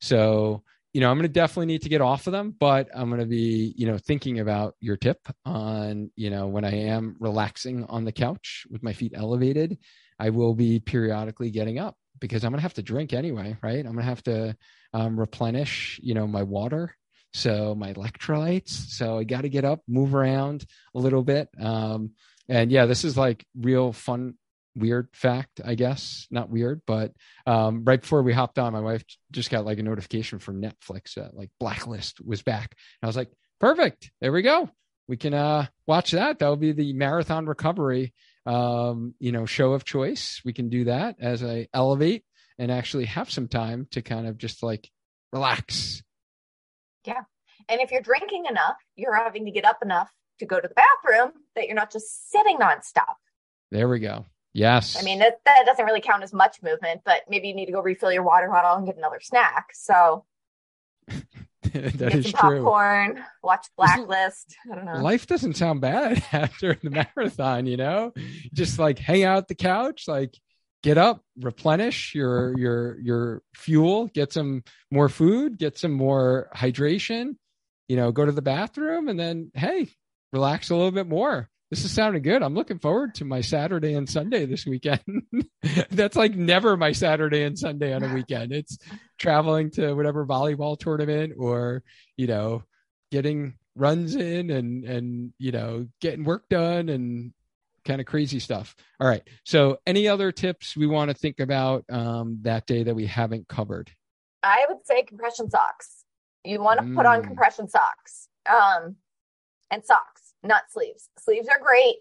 Speaker 2: So, you know, I'm going to definitely need to get off of them, but I'm going to be, you know, thinking about your tip on, you know, when I am relaxing on the couch with my feet elevated, I will be periodically getting up because I'm going to have to drink anyway, right? I'm going to have to um, replenish, you know, my water so my electrolytes. So I got to get up, move around a little bit. Um, and yeah, this is like real fun, weird fact, I guess. Not weird, but um, right before we hopped on, my wife just got like a notification from Netflix that like Blacklist was back. And I was like, perfect. There we go. We can uh, watch that. That will be the marathon recovery, um, you know, show of choice. We can do that as I elevate and actually have some time to kind of just like relax
Speaker 1: yeah. And if you're drinking enough, you're having to get up enough to go to the bathroom that you're not just sitting nonstop.
Speaker 2: There we go. Yes.
Speaker 1: I mean, that, that doesn't really count as much movement, but maybe you need to go refill your water bottle and get another snack. So [LAUGHS]
Speaker 2: that get is some popcorn,
Speaker 1: watch Blacklist. I don't know.
Speaker 2: Life doesn't sound bad [LAUGHS] after the marathon, you know? Just like hang out the couch, like get up, replenish your your your fuel, get some more food, get some more hydration, you know, go to the bathroom and then hey, relax a little bit more. This is sounding good. I'm looking forward to my Saturday and Sunday this weekend. [LAUGHS] That's like never my Saturday and Sunday on a weekend. It's traveling to whatever volleyball tournament or, you know, getting runs in and and you know, getting work done and kind of crazy stuff. All right. So, any other tips we want to think about um, that day that we haven't covered?
Speaker 1: I would say compression socks. You want to mm. put on mm. compression socks um, and socks, not sleeves. Sleeves are great,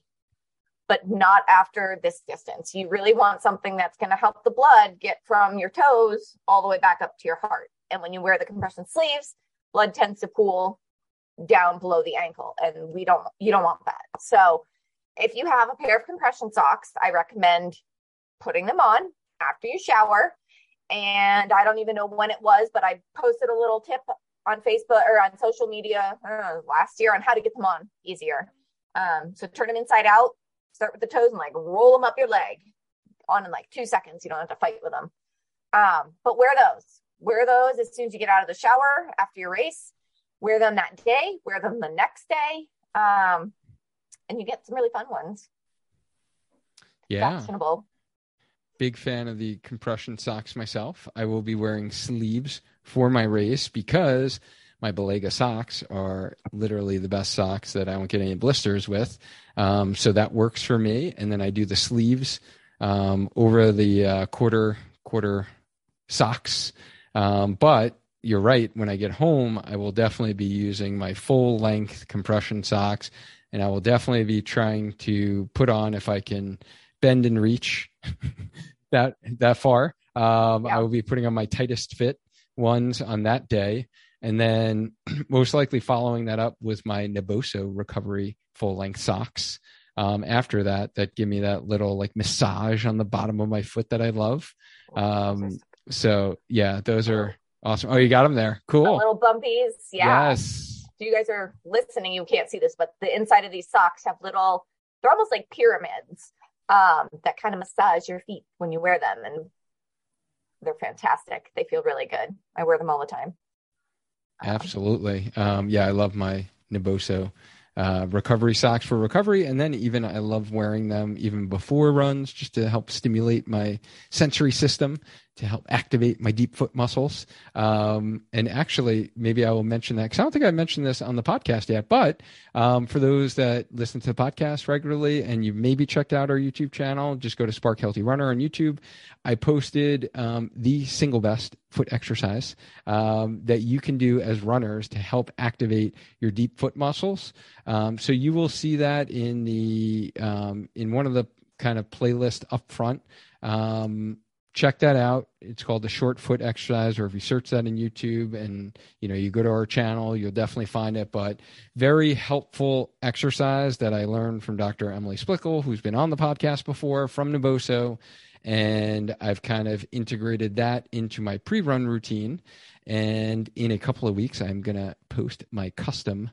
Speaker 1: but not after this distance. You really want something that's going to help the blood get from your toes all the way back up to your heart. And when you wear the compression sleeves, blood tends to pool down below the ankle and we don't you don't want that. So if you have a pair of compression socks, I recommend putting them on after you shower. And I don't even know when it was, but I posted a little tip on Facebook or on social media know, last year on how to get them on easier. Um, so turn them inside out, start with the toes and like roll them up your leg on in like two seconds. You don't have to fight with them. Um, but wear those. Wear those as soon as you get out of the shower after your race. Wear them that day. Wear them the next day. Um, and you get some really fun ones.
Speaker 2: Yeah. Fashionable. Big fan of the compression socks myself. I will be wearing sleeves for my race because my Balega socks are literally the best socks that I don't get any blisters with. Um, so that works for me. And then I do the sleeves um, over the uh, quarter quarter socks. Um, but you're right. When I get home, I will definitely be using my full length compression socks and I will definitely be trying to put on if I can bend and reach [LAUGHS] that that far. Um, yeah. I will be putting on my tightest fit ones on that day, and then [CLEARS THROAT] most likely following that up with my Naboso recovery full length socks. Um, after that, that give me that little like massage on the bottom of my foot that I love. Um, so yeah, those are awesome. Oh, you got them there. Cool. The
Speaker 1: little bumpies. Yeah. Yes you guys are listening, you can't see this, but the inside of these socks have little, they're almost like pyramids um, that kind of massage your feet when you wear them. And they're fantastic. They feel really good. I wear them all the time.
Speaker 2: Absolutely. Um, yeah, I love my Naboso uh, recovery socks for recovery. And then even I love wearing them even before runs just to help stimulate my sensory system to help activate my deep foot muscles. Um, and actually, maybe I will mention that because I don't think I mentioned this on the podcast yet. But um, for those that listen to the podcast regularly and you maybe checked out our YouTube channel, just go to Spark Healthy Runner on YouTube. I posted um, the single best foot exercise um, that you can do as runners to help activate your deep foot muscles. Um, so you will see that in the um, in one of the kind of playlist up front. Um, check that out. It's called the short foot exercise, or if you search that in YouTube and you know you go to our channel, you'll definitely find it. But very helpful exercise that I learned from Dr. Emily Splichal, who's been on the podcast before from Naboso, and I've kind of integrated that into my pre-run routine. And in a couple of weeks, I'm gonna post my custom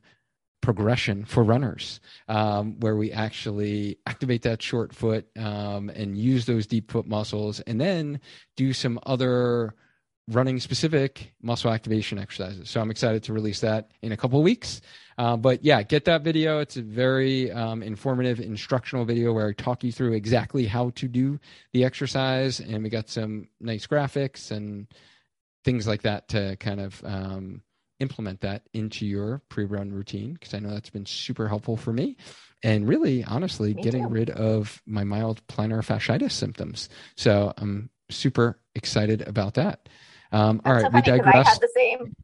Speaker 2: progression for runners um, where we actually activate that short foot um, and use those deep foot muscles and then do some other running specific muscle activation exercises. So i'm excited to release that in a couple weeks. Uh, but yeah get that video. It's a very um, informative instructional video where i talk you through exactly how to do the exercise and we got some nice graphics and things like that to kind of um, implement that into your pre-run routine because I know that's been super helpful for me. And really, honestly, me getting too. rid of my mild plantar fasciitis symptoms. So I'm super excited about that. Um, all right, so
Speaker 1: we digress. I had the same.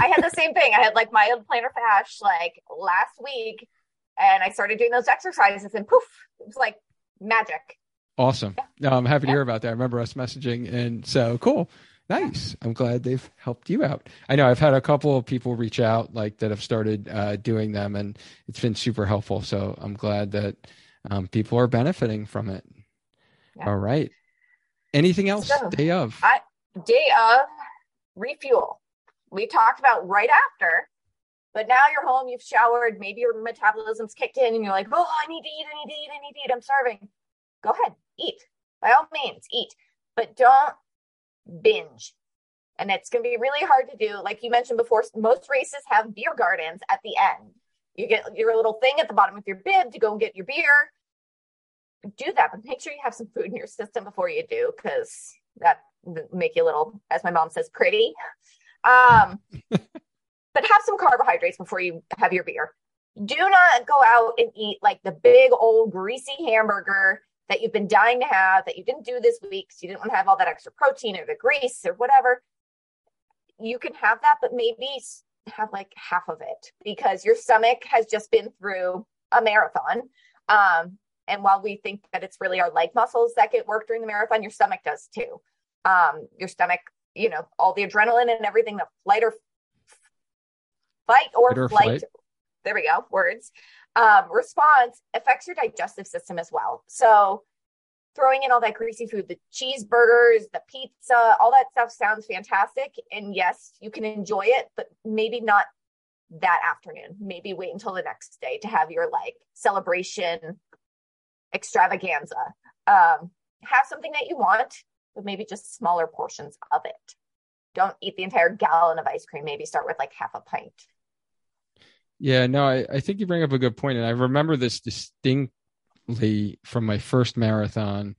Speaker 1: I had the same thing. I had like mild plantar fasciitis like last week, and I started doing those exercises, and poof, it was like magic.
Speaker 2: Awesome. Yeah. No, I'm happy to hear about that. I remember us messaging, and so cool. Nice. I'm glad they've helped you out. I know I've had a couple of people reach out like that have started uh, doing them, and it's been super helpful. So I'm glad that um, people are benefiting from it. Yeah. All right. Anything else? So, day of.
Speaker 1: I, day of refuel. We talked about right after, but now you're home. You've showered. Maybe your metabolism's kicked in, and you're like, "Oh, I need to eat. I need to eat. I need to eat. I'm starving." Go ahead, eat by all means eat, but don't binge. And it's going to be really hard to do. Like you mentioned before, most races have beer gardens at the end. You get your little thing at the bottom of your bib to go and get your beer. Do that, but make sure you have some food in your system before you do, because that make you a little, as my mom says, pretty. Um, [LAUGHS] but have some carbohydrates before you have your beer. Do not go out and eat like the big old greasy hamburger that you've been dying to have that you didn't do this week because you didn't want to have all that extra protein or the grease or whatever. You can have that, but maybe have like half of it because your stomach has just been through a marathon. Um, and while we think that it's really our leg muscles that get worked during the marathon, your stomach does too. Um, your stomach, you know, all the adrenaline and everything, the flight or fight or flight. flight. There we go. Words. Um, response affects your digestive system as well. So throwing in all that greasy food, the cheeseburgers, the pizza, all that stuff sounds fantastic. And yes, you can enjoy it, but maybe not that afternoon. Maybe wait until the next day to have your like celebration extravaganza. Um, have something that you want, but maybe just smaller portions of it. Don't eat the entire gallon of ice cream. Maybe start with like half a pint.
Speaker 2: Yeah, no, I, I think you bring up a good point, and I remember this distinctly from my first marathon,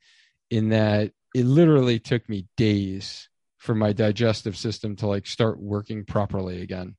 Speaker 2: in that it literally took me days for my digestive system to like start working properly again.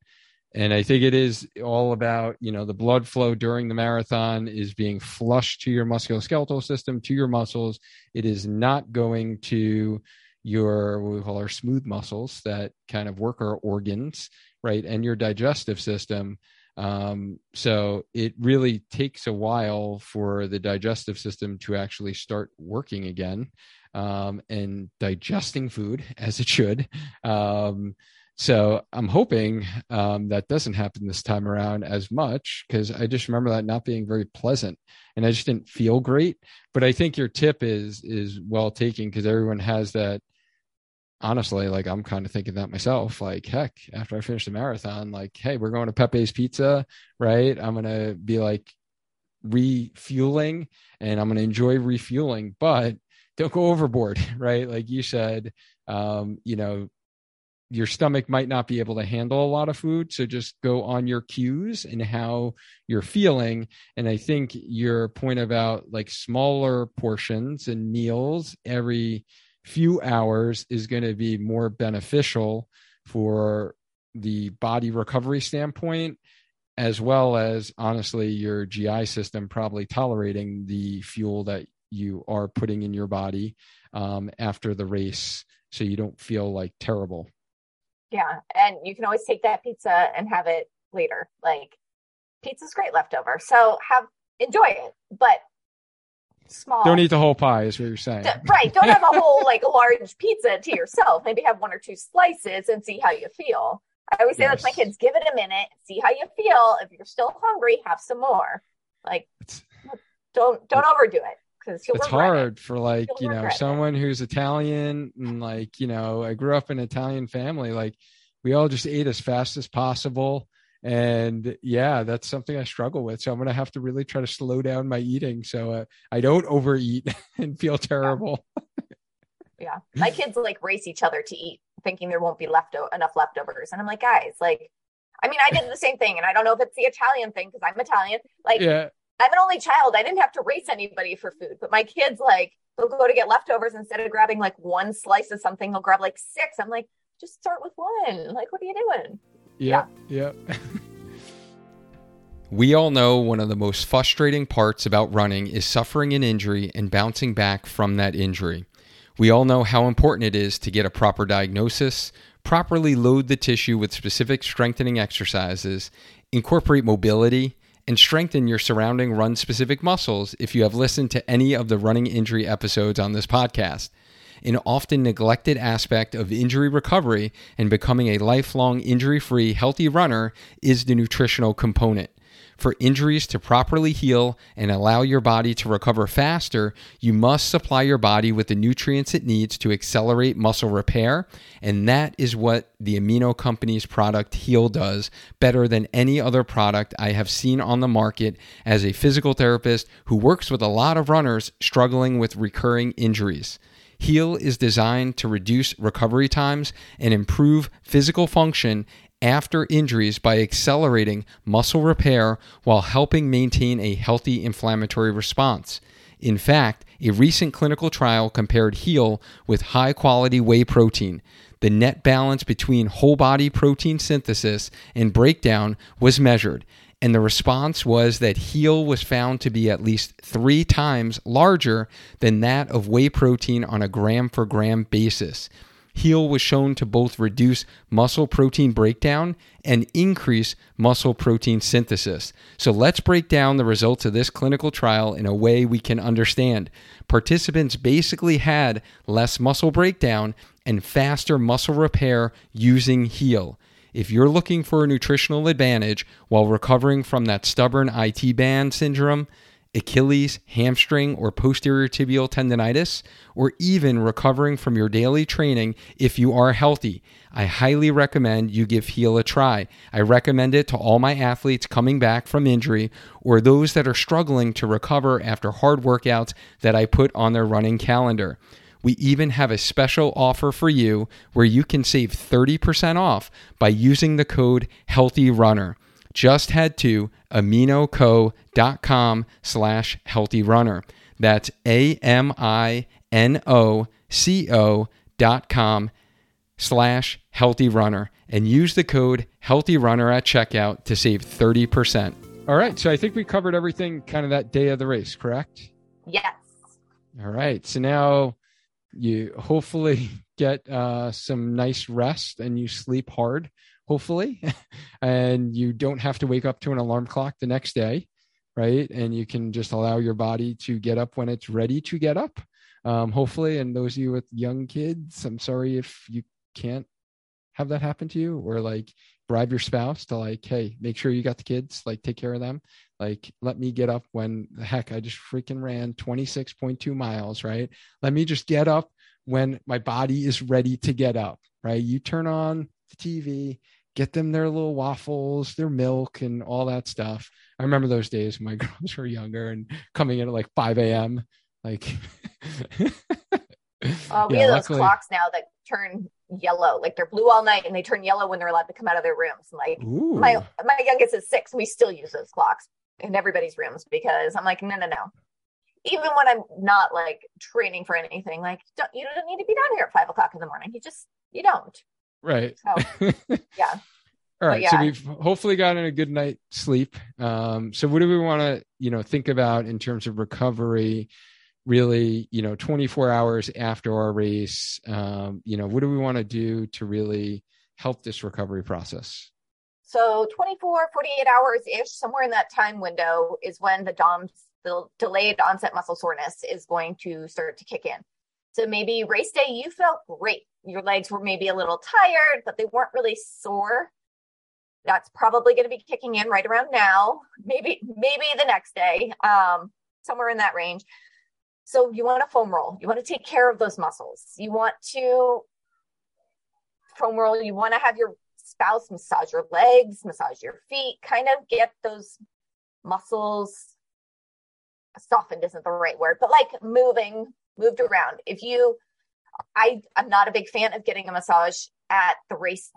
Speaker 2: And I think it is all about, you know, the blood flow during the marathon is being flushed to your musculoskeletal system, to your muscles. It is not going to your what we call our smooth muscles that kind of work our organs, right? And your digestive system. Um, so it really takes a while for the digestive system to actually start working again um, and digesting food [LAUGHS] as it should. Um, so I'm hoping um, that doesn't happen this time around as much because I just remember that not being very pleasant, and I just didn't feel great. But I think your tip is is well taken because everyone has that honestly, like I'm kind of thinking that myself. Like, heck, after I finish the marathon, like, hey, we're going to Pepe's Pizza, right? I'm gonna be like refueling, and I'm gonna enjoy refueling, but don't go overboard, [LAUGHS] right? Like you said, um, you know, your stomach might not be able to handle a lot of food so just go on your cues and how you're feeling and i think your point about like smaller portions and meals every few hours is going to be more beneficial for the body recovery standpoint as well as honestly your GI system probably tolerating the fuel that you are putting in your body um, after the race so you don't feel like terrible.
Speaker 1: Yeah. And you can always take that pizza and have it later. Like pizza's great leftover. So have enjoy it, but small.
Speaker 2: Don't eat the whole pie, is what you're saying.
Speaker 1: right. Don't have a [LAUGHS] whole like large pizza to yourself. Maybe have one or two slices and see how you feel. I always say yes. that to my kids: give it a minute, see how you feel. If you're still hungry, have some more. Like, it's, don't don't overdo it because
Speaker 2: it's hard it. for like you'll you know someone it. who's Italian and like you know I grew up in an Italian family. Like, we all just ate as fast as possible and yeah that's something i struggle with. So i'm going to have to really try to slow down my eating so uh, i don't overeat [LAUGHS] and feel terrible.
Speaker 1: Yeah. [LAUGHS] yeah my kids like race each other to eat thinking there won't be left enough leftovers. And i'm like guys like i mean i did the same thing and i don't know if it's the italian thing because i'm italian. Like yeah. i'm an only child. I didn't have to race anybody for food. But my kids like they'll go to get leftovers instead of grabbing like one slice of something they'll grab like six. I'm like just start with one. Like what are you doing
Speaker 2: yeah. Yeah. [LAUGHS]
Speaker 3: we all know one of the most frustrating parts about running is suffering an injury and bouncing back from that injury. We all know how important it is to get a proper diagnosis, properly load the tissue with specific strengthening exercises, incorporate mobility, and strengthen your surrounding run specific muscles if you have listened to any of the running injury episodes on this podcast an often neglected aspect of injury recovery and becoming a lifelong injury free, healthy runner is the nutritional component.
Speaker 2: For injuries to properly heal and allow your body to recover faster, you must supply your body with the nutrients it needs to accelerate muscle repair. And that is what the Amino Company's product Heal does better than any other product I have seen on the market as a physical therapist who works with a lot of runners struggling with recurring injuries. Heal is designed to reduce recovery times and improve physical function after injuries by accelerating muscle repair while helping maintain a healthy inflammatory response. In fact, a recent clinical trial compared HEAL with high quality whey protein. The net balance between whole body protein synthesis and breakdown was measured, and the response was that HEAL was found to be at least three times larger than that of whey protein on a gram for gram basis. Heal was shown to both reduce muscle protein breakdown and increase muscle protein synthesis. So let's break down the results of this clinical trial in a way we can understand. Participants basically had less muscle breakdown and faster muscle repair using Heal. If you're looking for a nutritional advantage while recovering from that stubborn IT band syndrome, Achilles, hamstring, or posterior tibial tendonitis, or even recovering from your daily training if you are healthy, I highly recommend you give Heal a try. I recommend it to all my athletes coming back from injury or those that are struggling to recover after hard workouts that I put on their running calendar. We even have a special offer for you where you can save 30% off by using the code HEALTHYRUNNER just head to aminoco.com slash healthy runner. That's A-M-I-N-O-C-O dot com slash healthy runner and use the code healthy runner at checkout to save 30%.
Speaker 4: All right. So I think we covered everything kind of that day of the race, correct?
Speaker 1: Yes.
Speaker 4: All right. So now you hopefully [LAUGHS] get uh, some nice rest and you sleep hard hopefully, [LAUGHS] and you don't have to wake up to an alarm clock the next day, right? And you can just allow your body to get up when it's ready to get up. Um, hopefully, and those of you with young kids, I'm sorry if you can't have that happen to you, or like bribe your spouse to like, hey, make sure you got the kids, like take care of them. Like, let me get up when the heck I just freaking ran 26.2 miles, right? Let me just get up when my body is ready to get up, right? You turn on the TV, get them their little waffles, their milk, and all that stuff. I remember those days when my [LAUGHS] girls were younger and coming in at like 5 a.m. Like, [LAUGHS]
Speaker 1: uh, we yeah, have those luckily... clocks now that turn yellow, like they're blue all night and they turn yellow when they're allowed to come out of their rooms. Like Ooh. my my youngest is six, we still use those clocks in everybody's rooms because I'm like, no, no, no. Even when I'm not like training for anything, like don't, you don't need to be down here at five o'clock in the morning. You just you don't.
Speaker 4: Right.
Speaker 1: So, [LAUGHS] yeah.
Speaker 4: All right. Yeah. So we've hopefully gotten a good night sleep. Um, so what do we want to, you know, think about in terms of recovery? Really, you know, 24 hours after our race, um, you know, what do we want to do to really help this recovery process?
Speaker 1: So 24, 48 hours ish, somewhere in that time window is when the DOMS, the delayed onset muscle soreness is going to start to kick in. So maybe race day, you felt great. Your legs were maybe a little tired, but they weren't really sore. That's probably going to be kicking in right around now, maybe, maybe the next day, um, somewhere in that range. So you want to foam roll. You want to take care of those muscles. You want to foam roll. You want to have your spouse massage your legs, massage your feet, kind of get those muscles softened isn't the right word, but like moving moved around. If you, I, I'm not a big fan of getting a massage at the race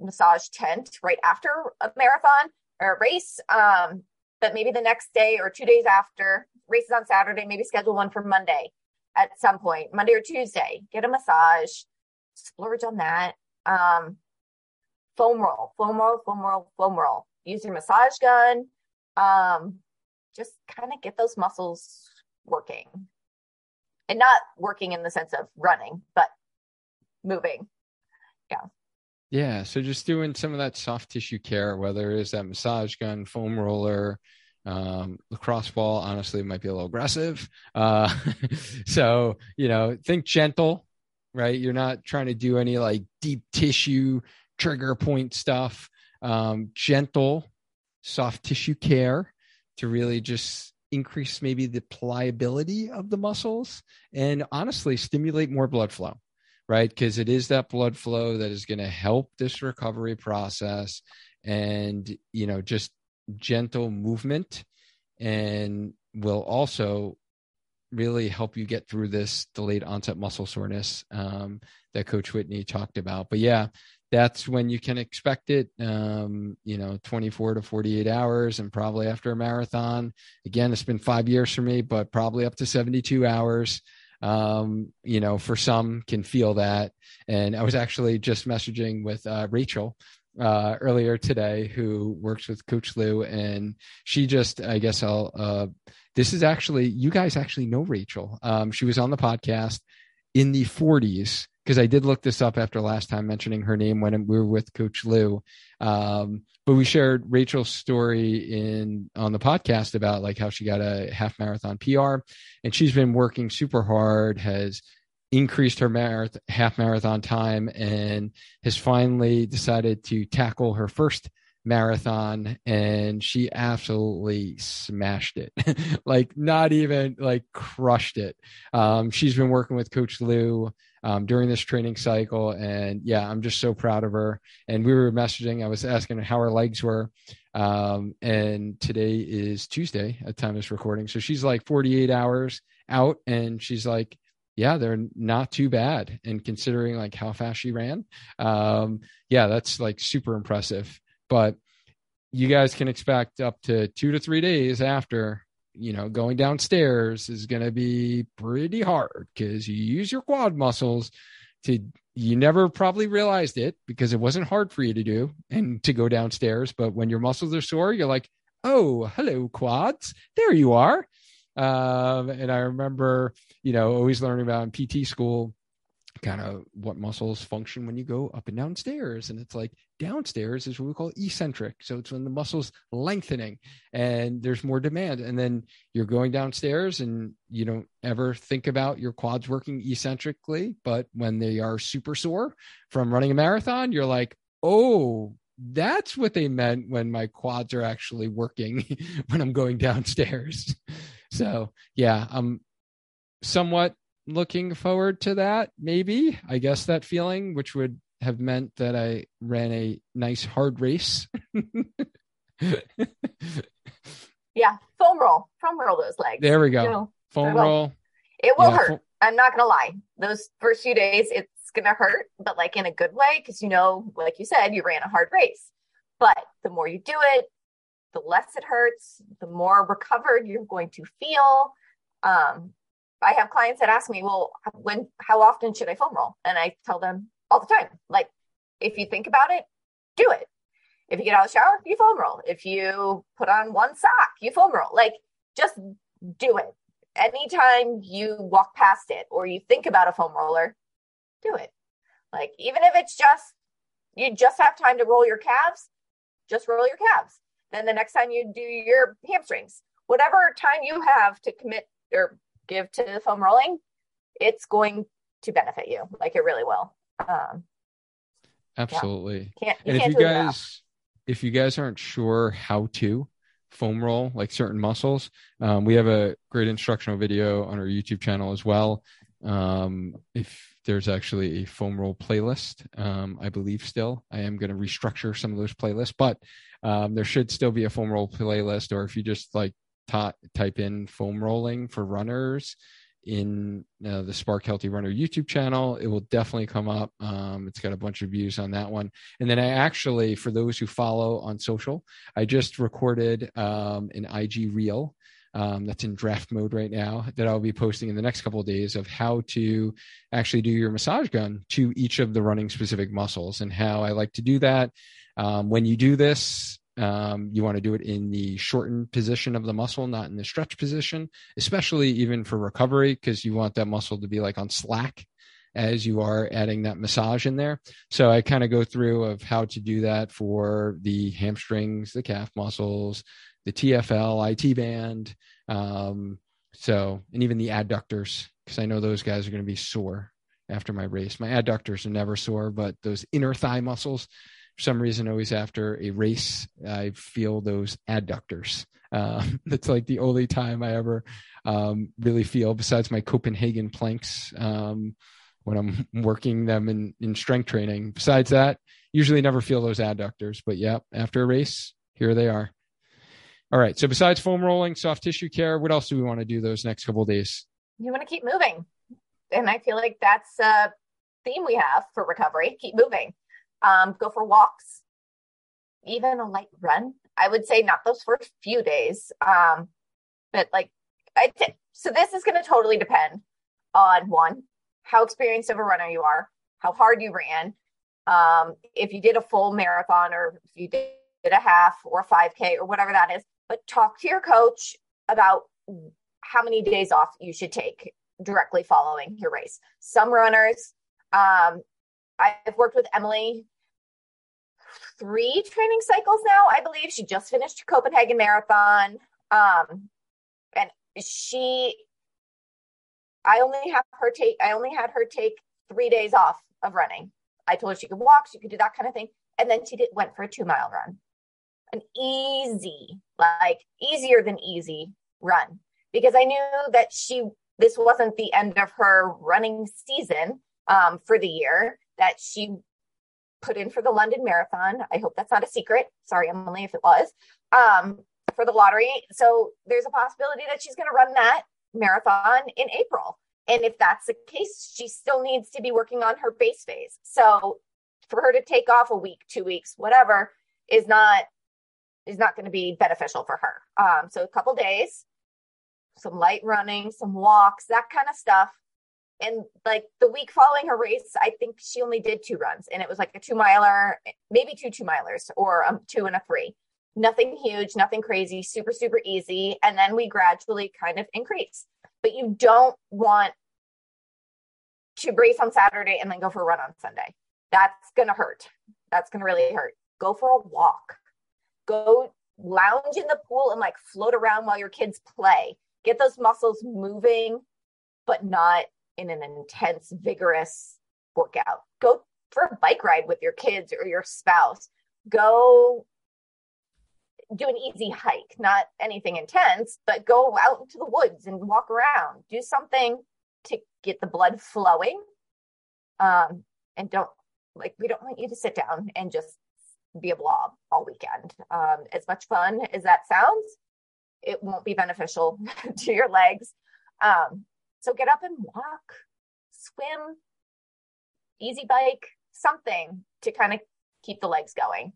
Speaker 1: massage tent right after a marathon or a race. Um, but maybe the next day or two days after races on Saturday, maybe schedule one for Monday at some point, Monday or Tuesday, get a massage, splurge on that. Um, foam roll, foam roll, foam roll, foam roll. Use your massage gun. Um, just kind of get those muscles working and not working in the sense of running, but moving. Yeah.
Speaker 4: Yeah. So just doing some of that soft tissue care, whether it's that massage gun, foam roller, um, lacrosse ball, honestly, might be a little aggressive. Uh, [LAUGHS] so, you know, think gentle, right? You're not trying to do any like deep tissue trigger point stuff. Um, gentle,
Speaker 2: soft tissue care to really just increase maybe the pliability of the muscles and honestly stimulate more blood flow right because it is that blood flow that is going to help this recovery process and you know just gentle movement and will also really help you get through this delayed onset muscle soreness um, that coach whitney talked about. But yeah that's when you can expect it um, you know 24 to 48 hours and probably after a marathon. Again it's been five years for me but probably up to 72 hours. Um, you know for some can feel that. And i was actually just messaging with uh, rachel uh, earlier today who works with coach lou and she just i guess i'll uh, this is actually you guys actually know rachel um, she was on the podcast in the 40s because I did look this up after last time mentioning her name when we were with Coach Lou. Um, but we shared Rachel's story in on the podcast about like how she got a half marathon PR, and she's been working super hard, has increased her half marathon time, and has finally decided to tackle her first marathon and she absolutely smashed it [LAUGHS] like not even like crushed it um, she's been working with coach lou um, during this training cycle. And yeah, I'm just so proud of her. And we were messaging, I was asking how her legs were. Um, and today is Tuesday at time of this recording. So she's like 48 hours out and she's like, yeah, they're not too bad. And considering like how fast she ran, um, yeah, that's like super impressive. But you guys can expect up to two to three days after you know, going downstairs is going to be pretty hard because you use your quad muscles to, you never probably realized it because it wasn't hard for you to do and to go downstairs. But when your muscles are sore, you're like, oh, hello, quads. There you are. Um, and I remember, you know, always learning about in PT school kind of what muscles function when you go up and downstairs. And it's like downstairs is what we call eccentric. So it's when the muscles lengthening and there's more demand. And then you're going downstairs and you don't ever think about your quads working eccentrically. But when they are super sore from running a marathon, you're like, oh, that's what they meant when my quads are actually working [LAUGHS] when I'm going downstairs. So yeah, I'm somewhat looking forward to that. Maybe I guess that feeling, which would have meant that I ran a nice hard race. [LAUGHS]
Speaker 1: yeah, foam roll, foam roll those legs.
Speaker 2: There we go. You know, foam roll.
Speaker 1: It will yeah, hurt. Fo- I'm not gonna lie. Those first few days, it's gonna hurt, but like in a good way, because you know, like you said, you ran a hard race. But the more you do it, the less it hurts, the more recovered you're going to feel. Um, I have clients that ask me, well, when, how often should I foam roll? And I tell them all the time, like, if you think about it, do it. If you get out of the shower, you foam roll. If you put on one sock, you foam roll. Like, just do it. Anytime you walk past it or you think about a foam roller, do it. Like, even if it's just, you just have time to roll your calves, just roll your calves. Then the next time you do your hamstrings, whatever time you have to commit or give to foam rolling, it's going to benefit you. Like it really will. Um,
Speaker 2: Absolutely.
Speaker 1: Yeah. Can't,
Speaker 2: you and if you guys, if you guys aren't sure how to foam roll like certain muscles, um, we have a great instructional video on our YouTube channel as well. Um, if there's actually a foam roll playlist, um, I believe still, I am going to restructure some of those playlists, but um, there should still be a foam roll playlist. Or if you just like type in foam rolling for runners in uh, the Spark Healthy Runner YouTube channel. It will definitely come up. Um, it's got a bunch of views on that one. And then I actually, for those who follow on social, I just recorded um, an IG reel. Um, that's in draft mode right now that I'll be posting in the next couple of days of how to actually do your massage gun to each of the running specific muscles and how I like to do that. Um, when you do this, um, you want to do it in the shortened position of the muscle, not in the stretch position, especially even for recovery, because you want that muscle to be like on slack as you are adding that massage in there. So I kind of go through of how to do that for the hamstrings, the calf muscles, the TFL, IT band. Um, so, and even the adductors, because I know those guys are going to be sore after my race. My adductors are never sore, but those inner thigh muscles, for some reason, always after a race, I feel those adductors. Uh, [LAUGHS] that's like the only time I ever um, really feel, besides my Copenhagen planks um, when I'm [LAUGHS] working them in, in strength training. Besides that, usually never feel those adductors. But yeah, after a race, here they are. All right. So besides foam rolling, soft tissue care, what else do we want to do those next couple days?
Speaker 1: You want to keep moving. And I feel like that's a theme we have for recovery. Keep moving. Um, go for walks, even a light run. I would say not those first few days. Um, but like I t- so this is going to totally depend on one, how experienced of a runner you are, how hard you ran, um, if you did a full marathon or if you did a half or 5K or whatever that is, but talk to your coach about how many days off you should take directly following your race. Some runners, um, I've worked with Emily three training cycles now, I believe. She just finished Copenhagen Marathon. Um, and she, I only have her take, I only had her take three days off of running. I told her she could walk, she could do that kind of thing. And then she did, went for a two mile run an easy, like easier than easy run because I knew that she, this wasn't the end of her running season um, for the year, that she put in for the London Marathon. I hope that's not a secret. Sorry, Emily, if it was um, for the lottery. So there's a possibility that she's going to run that marathon in April. And if that's the case, she still needs to be working on her base phase. So for her to take off a week, two weeks, whatever, is not is not going to be beneficial for her. Um, so a couple days, some light running, some walks, that kind of stuff. And like the week following her race, I think she only did two runs and it was like a two miler, maybe two two milers or a two and a three. Nothing huge, nothing crazy, super, super easy. And then we gradually kind of increase. But you don't want to race on Saturday and then go for a run on Sunday. That's to hurt. That's to really hurt. Go for a walk go lounge in the pool and like float around while your kids play. Get those muscles moving, but not in an intense, vigorous workout. Go for a bike ride with your kids or your spouse. Go do an easy hike, not anything intense, but go out into the woods and walk around. Do something to get the blood flowing. Um, and don't like we don't want you to sit down and just be a blob all weekend. Um, as much fun as that sounds, it won't be beneficial [LAUGHS] to your legs. Um, so get up and walk, swim, easy bike, something to kind of keep the legs going.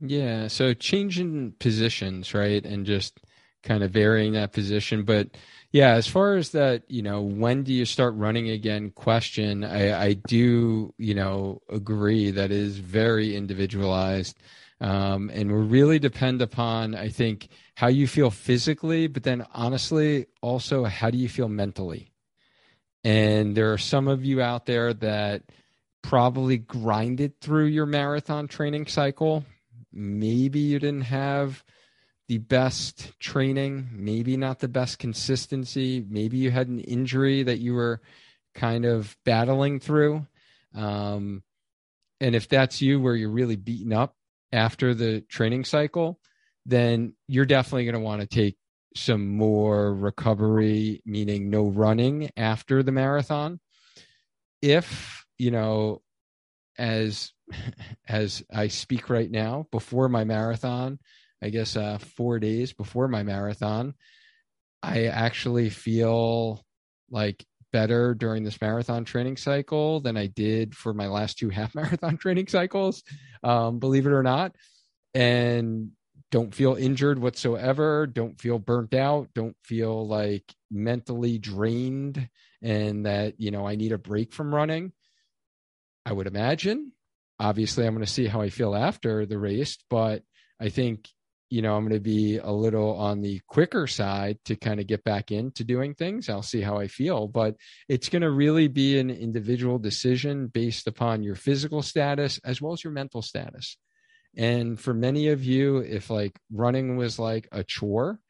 Speaker 2: Yeah. So changing positions, right? And just kind of varying that position. But yeah, as far as that, you know, when do you start running again question, I, I do, you know, agree that is very individualized. Um, and will really depend upon, I think, how you feel physically, but then honestly, also how do you feel mentally? And there are some of you out there that probably grinded through your marathon training cycle. Maybe you didn't have the best training, maybe not the best consistency. Maybe you had an injury that you were kind of battling through. Um, and if that's you, where you're really beaten up after the training cycle, then you're definitely going to want to take some more recovery, meaning no running after the marathon. If, you know, as [LAUGHS] as I speak right now, before my marathon, I guess uh, four days before my marathon, I actually feel like better during this marathon training cycle than I did for my last two [LAUGHS] half marathon training cycles, um, believe it or not. And don't feel injured whatsoever, don't feel burnt out, don't feel like mentally drained and that, you know, I need a break from running. I would imagine. Obviously, I'm going to see how I feel after the race, but I think you know, I'm going to be a little on the quicker side to kind of get back into doing things. I'll see how I feel, but it's going to really be an individual decision based upon your physical status as well as your mental status. And for many of you, if like running was like a chore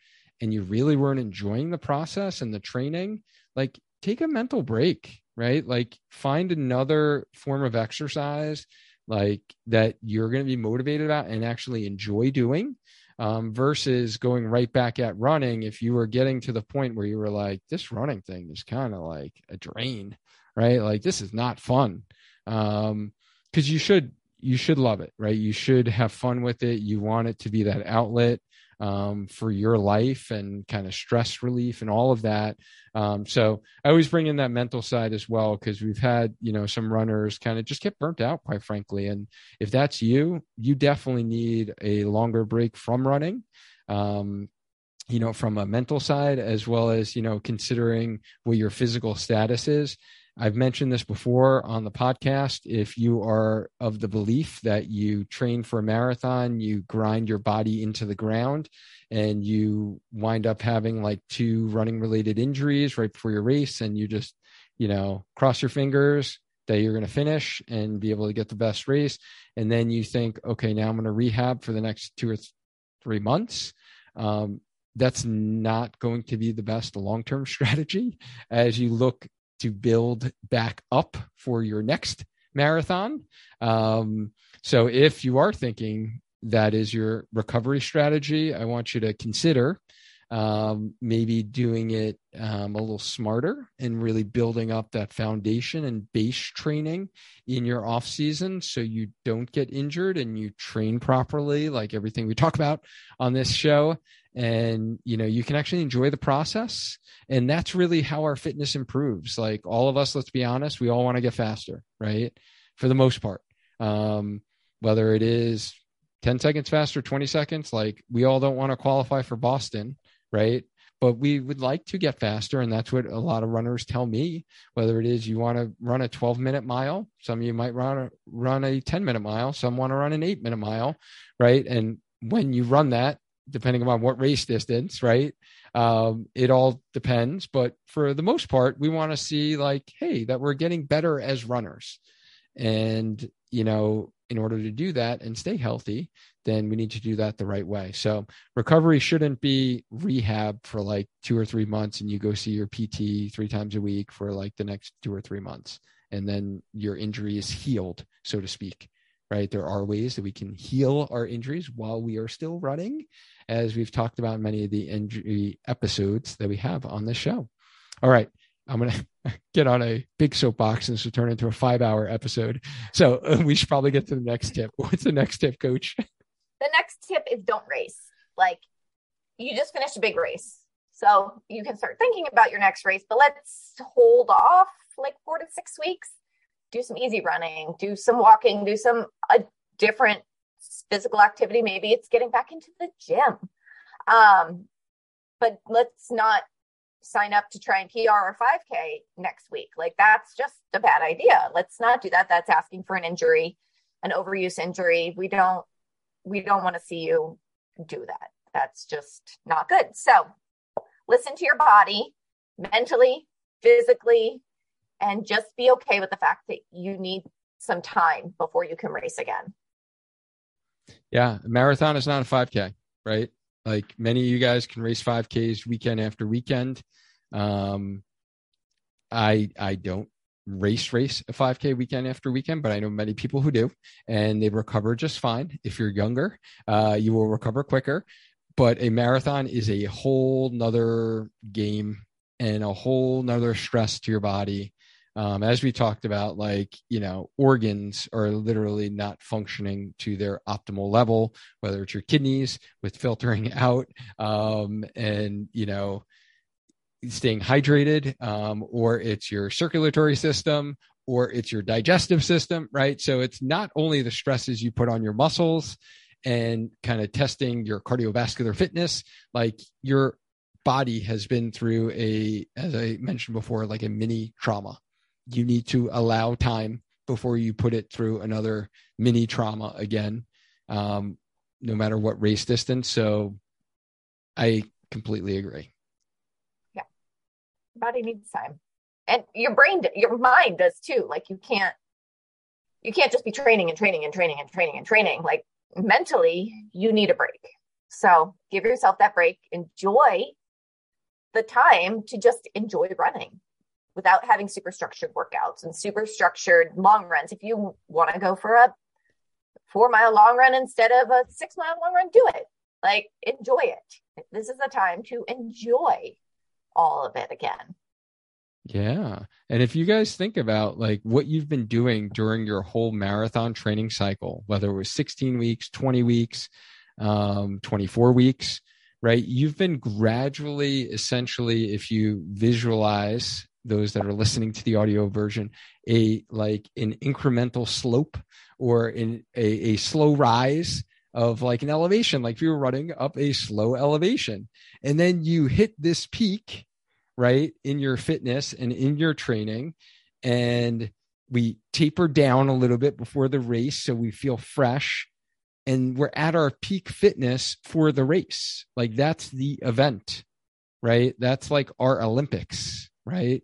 Speaker 2: and you really weren't enjoying the process and the training, like take a mental break, right? Like find another form of exercise like that you're going to be motivated about and actually enjoy doing um, versus going right back at running if you were getting to the point where you were like this running thing is kind of like a drain right? Like this is not fun. Um because you should you should love it right? You should have fun with it. You want it to be that outlet um, for your life and kind of stress relief and all of that. Um, so I always bring in that mental side as well because we've had you know some runners kind of just get burnt out, quite frankly. And if that's you, you definitely need a longer break from running. Um, you know, from a mental side, as well as, you know, considering what your physical status is. I've mentioned this before on the podcast. If you are of the belief that you train for a marathon, you grind your body into the ground, and you wind up having like two running related injuries right before your race, and you just, you know, cross your fingers that you're going to finish and be able to get the best race. And then you think, okay, now I'm going to rehab for the next two or th- three months. Um, that's not going to be the best long term [LAUGHS] strategy as you look to build back up for your next marathon. Um, so if you are thinking that is your recovery strategy, I want you to consider um, maybe doing it um, a little smarter and really building up that foundation and base training in your off season so you don't get injured and you train properly like everything we talk about on this show. And you know you can actually enjoy the process. And that's really how our fitness improves. Like all of us let's be honest we all want to get faster right? For the most part. Um whether it is 10 seconds faster 20 seconds like we all don't want to qualify for boston right but we would like to get faster and that's what a lot of runners tell me whether it is you want to run a 12 minute mile some of you might run a, run a 10 minute mile some want to run an 8 minute mile right and when you run that depending on what race distance, right? Um, it all depends. But for the most part, we want to see like, hey, that we're getting better as runners. And, you know, in order to do that and stay healthy, then we need to do that the right way. So recovery shouldn't be rehab for like two or three months and you go see your PT three times a week for like the next two or three months. And then your injury is healed, so to speak right? There are ways that we can heal our injuries while we are still running, as we've talked about in many of the injury episodes that we have on this show. All right. I'm going [LAUGHS] to get on a big soapbox and this will turn into a five hour episode. So [LAUGHS] we should probably get to the next tip. [LAUGHS] What's the next tip, coach?
Speaker 1: The next tip is don't race. Like you just finished a big race. So you can start thinking about your next race, but let's hold off like four to six weeks do some easy running, do some walking, do some a different physical activity. Maybe it's getting back into the gym. Um, but let's not sign up to try and PR or 5K next week. Like that's just a bad idea. Let's not do that. That's asking for an injury, an overuse injury. We don't we don't want to see you do that. That's just not good. So listen to your body mentally, physically, and just be okay with the fact that you need some time before you can race again.
Speaker 2: Yeah, marathon is not a 5K, right? Like many of you guys can race 5Ks weekend after weekend. Um, I I don't race race a 5K weekend after weekend, but I know many people who do, and they recover just fine. If you're younger, uh, you will recover quicker. But a marathon is a whole nother game and a whole nother stress to your body um, as we talked about, like, you know, organs are literally not functioning to their optimal level, whether it's your kidneys with filtering [LAUGHS] out um, and, you know, staying hydrated, um, or it's your circulatory system, or it's your digestive system, right? So it's not only the stresses you put on your muscles and kind of testing your cardiovascular fitness, like your body has been through a, as I mentioned before, like a mini trauma you need to allow time before you put it through another mini trauma again, um, no matter what race distance. So I completely agree.
Speaker 1: Yeah. Body needs time. And your brain, your mind does too. Like you can't, you can't just be training and training and training and training and training. Like mentally, you need a break. So give yourself that break. Enjoy the time to just enjoy running without having super structured workouts and super structured long runs. If you want to go for a four mile long run instead of a six mile long run, do it. Like enjoy it. This is the time to enjoy all of it again.
Speaker 2: Yeah. And if you guys think about like what you've been doing during your whole marathon training cycle, whether it was 16 weeks, 20 weeks, um, 24 weeks, right? You've been gradually, essentially, if you visualize those that are listening to the audio version, a like an incremental slope or in a, a slow rise of like an elevation, like if you were running up a slow elevation. And then you hit this peak, right, in your fitness and in your training. And we taper down a little bit before the race so we feel fresh and we're at our peak fitness for the race. Like that's the event, right? That's like our Olympics, right?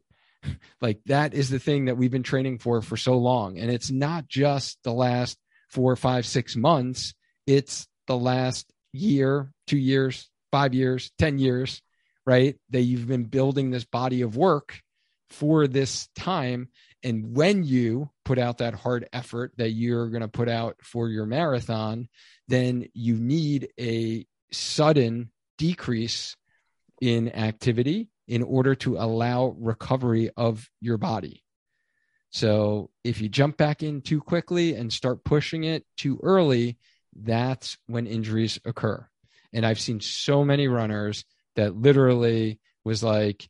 Speaker 2: [LAUGHS] like that is the thing that we've been training for for so long. And it's not just the last four, five, six months, it's the last year, two years, five years, 10 years, right? That you've been building this body of work for this time. And when you put out that hard effort that you're going to put out for your marathon, then you need a sudden decrease in activity in order to allow recovery of your body. So if you jump back in too quickly and start pushing it too early, that's when injuries occur. And I've seen so many runners that literally was like,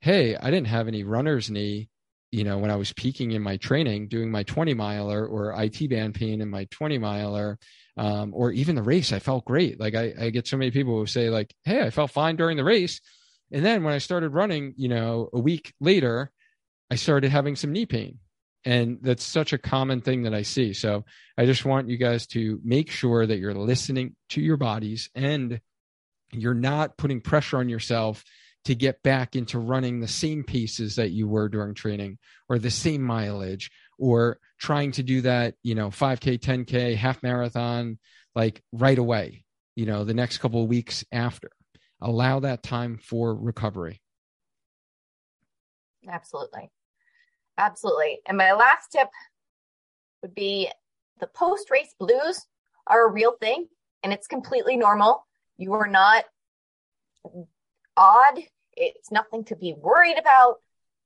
Speaker 2: Hey, I didn't have any runner's knee, you know, when I was peaking in my training, doing my 20 miler or IT band pain in my 20 miler, um, or even the race, I felt great. Like I, I get so many people who say like, Hey, I felt fine during the race. And then when I started running, you know, a week later, I started having some knee pain. And that's such a common thing that I see. So I just want you guys to make sure that you're listening to your bodies and you're not putting pressure on yourself to get back into running the same paces that you were during training or the same mileage or trying to do that, you know, 5K, 10K, half marathon, like right away, you know, the next couple of weeks after. Allow that time for recovery.
Speaker 1: Absolutely. Absolutely. And my last tip would be the post race blues are a real thing and it's completely normal. You are not odd. It's nothing to be worried about,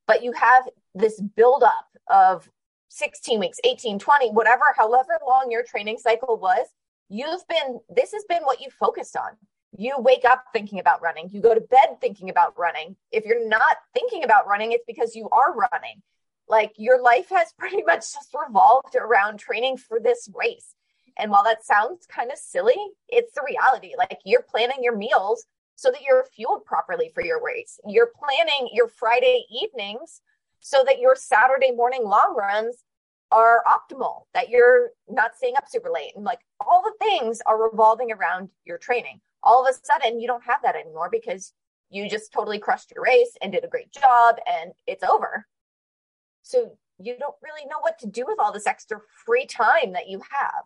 Speaker 1: but you have this buildup of 16 weeks, 18, 20, whatever, however long your training cycle was. You've been, this has been what you focused on. You wake up thinking about running. You go to bed thinking about running. If you're not thinking about running, it's because you are running. Like your life has [LAUGHS] pretty much just revolved around training for this race. And while that sounds kind of silly, it's the reality. Like you're planning your meals so that you're fueled properly for your race. You're planning your Friday evenings so that your Saturday morning long runs are optimal, that you're not staying up super late. And like all the things are revolving around your training. All of a sudden, you don't have that anymore because you just totally crushed your race and did a great job and it's over. So you don't really know what to do with all this extra free time that you have.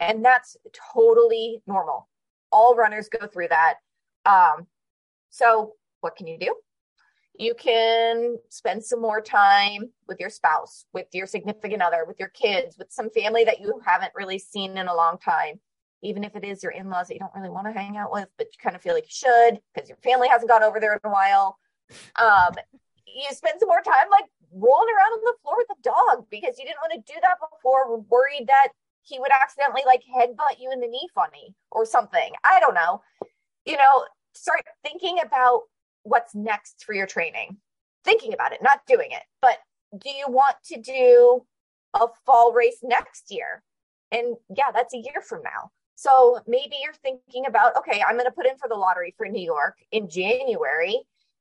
Speaker 1: And that's totally normal. All runners go through that. Um, so what can you do? You can spend some more time with your spouse, with your significant other, with your kids, with some family that you haven't really seen in a long time. Even if it is your in laws that you don't really want to hang out with, but you kind of feel like you should because your family hasn't gone over there in a while. Um, you spend some more time like rolling around on the floor with the dog because you didn't want to do that before, worried that he would accidentally like headbutt you in the knee funny or something. I don't know. You know, start thinking about what's next for your training. Thinking about it, not doing it. But do you want to do a fall race next year? And yeah, that's a year from now. So maybe you're thinking about, okay, I'm going to put in for the lottery for New York in January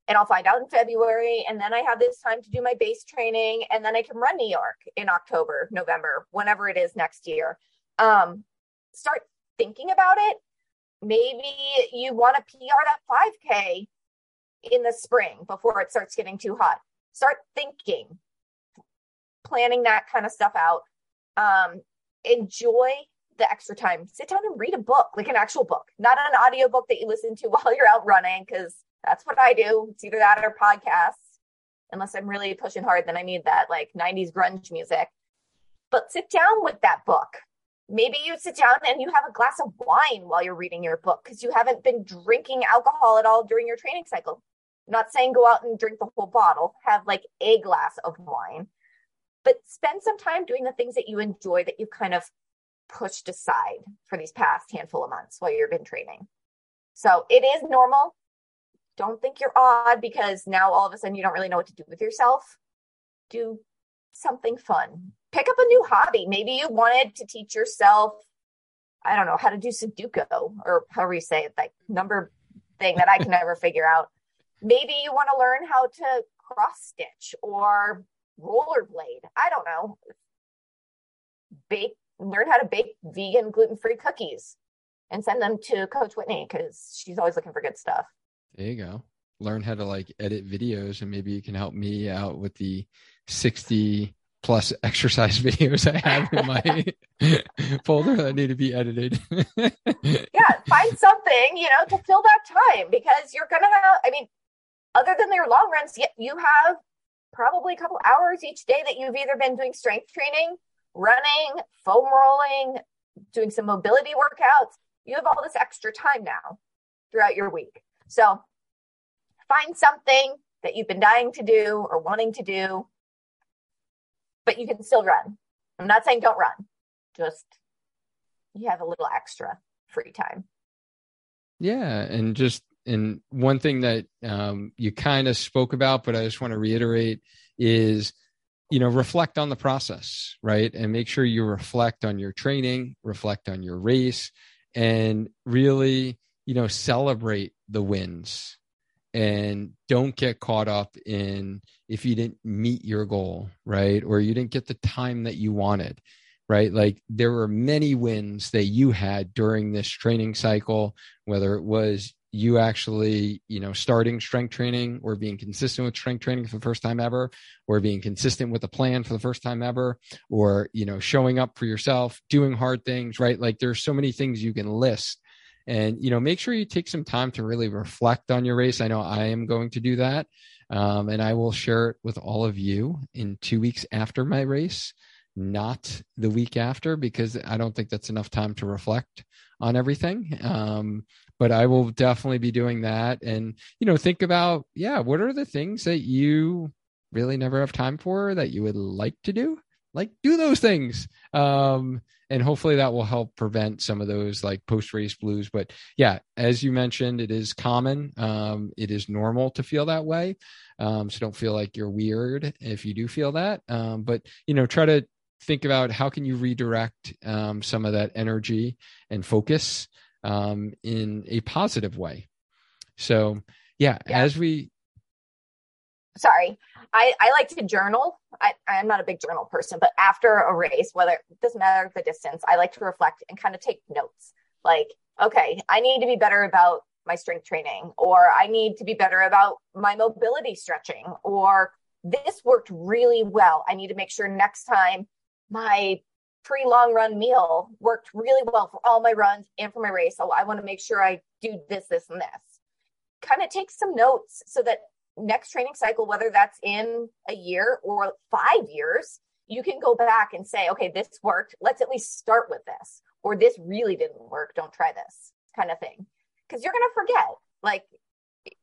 Speaker 1: and I'll find out in February. And then I have this time to do my base training, and then I can run New York in October, November, whenever it is next year. Um, start thinking about it. Maybe you want to PR that 5K in the spring before it starts getting too hot. Start thinking, planning that kind of stuff out. Um, enjoy the extra time. Sit down and read a book, like an actual book, not an audio book that you listen to [LAUGHS] while you're out running, because that's what I do. It's either that or podcasts. Unless I'm really pushing hard, then I need that like 90s grunge music. But sit down with that book. maybe you sit down and you have a glass of wine while you're reading your book because you haven't been drinking alcohol at all during your training cycle. I'm not saying go out and drink the whole bottle, have like a glass of wine, but spend some time doing the things that you enjoy that you kind of pushed aside for these past handful of months while you've been training. So it is normal. Don't think you're odd because now all of a sudden you don't really know what to do with yourself. Do something fun. Pick up a new hobby. Maybe you wanted to teach yourself, I don't know, how to do Sudoku or however you say it, like number thing that I can never [LAUGHS] figure out. Maybe you want to learn how to cross stitch or rollerblade. I don't know. Bake, learn how to bake vegan, gluten free cookies and send them to Coach Whitney because she's always looking for good stuff.
Speaker 2: There you go. Learn how to like edit videos, and maybe you can help me out with the 60 plus exercise [LAUGHS] videos I have in my [LAUGHS] folder that need to be edited. [LAUGHS]
Speaker 1: yeah, find something, you know, to fill that time because you're going to have, I mean, other than your long runs, you have probably a couple hours each day that you've either been doing strength training, running, foam rolling, doing some mobility workouts. You have all this extra time now throughout your week. So find something that you've been dying to do or wanting to do, but you can still run. I'm not saying don't run, just you have a little extra free time.
Speaker 2: Yeah. And just, and one thing that um, you kind of spoke about, but I just want to reiterate is, you know, reflect on the process, right? And make sure you reflect on your training, reflect on your race, and really, you know, celebrate the wins and don't get caught up in if you didn't meet your goal, right? Or you didn't get the time that you wanted, right? Like there were many wins that you had during this training cycle, whether it was you actually, you know, starting strength training or being consistent with strength training for the first time ever, or being consistent with a plan for the first time ever, or, you know, showing up for yourself, doing hard things, right? Like there's so many things you can list. And you know make sure you take some time to really reflect on your race. I know i am going to do that. Um, and i will share it with all of you in two weeks after my race not the week after because i don't think that's enough time to reflect on everything. Um, but i will definitely be doing that. And you know think about yeah what are the things that you really never have time for that you would like to do? Like do those things. Um, and hopefully that will help prevent some of those like post race blues. But yeah as you mentioned it is common. Um, it is normal to feel that way. Um, so don't feel like you're weird if you do feel that. Um, but you know try to think about how can you redirect um, some of that energy and focus um, in a positive way so yeah, yeah. as we
Speaker 1: sorry I, I like to journal. I, I'm not a big journal person, but after a race, whether it doesn't matter the distance, I like to reflect and kind of take notes. Like, okay, I need to be better about my strength training, or I need to be better about my mobility stretching, or this worked really well. I need to make sure next time my pre long run meal worked really well for all my runs and for my race. So I want to make sure I do this, this, and this. Kind of take some notes so that next training cycle, whether that's in a year or five years, you can go back and say, okay, this worked. Let's at least start with this. Or this really didn't work. Don't try this kind of thing. Because you're going to forget, like,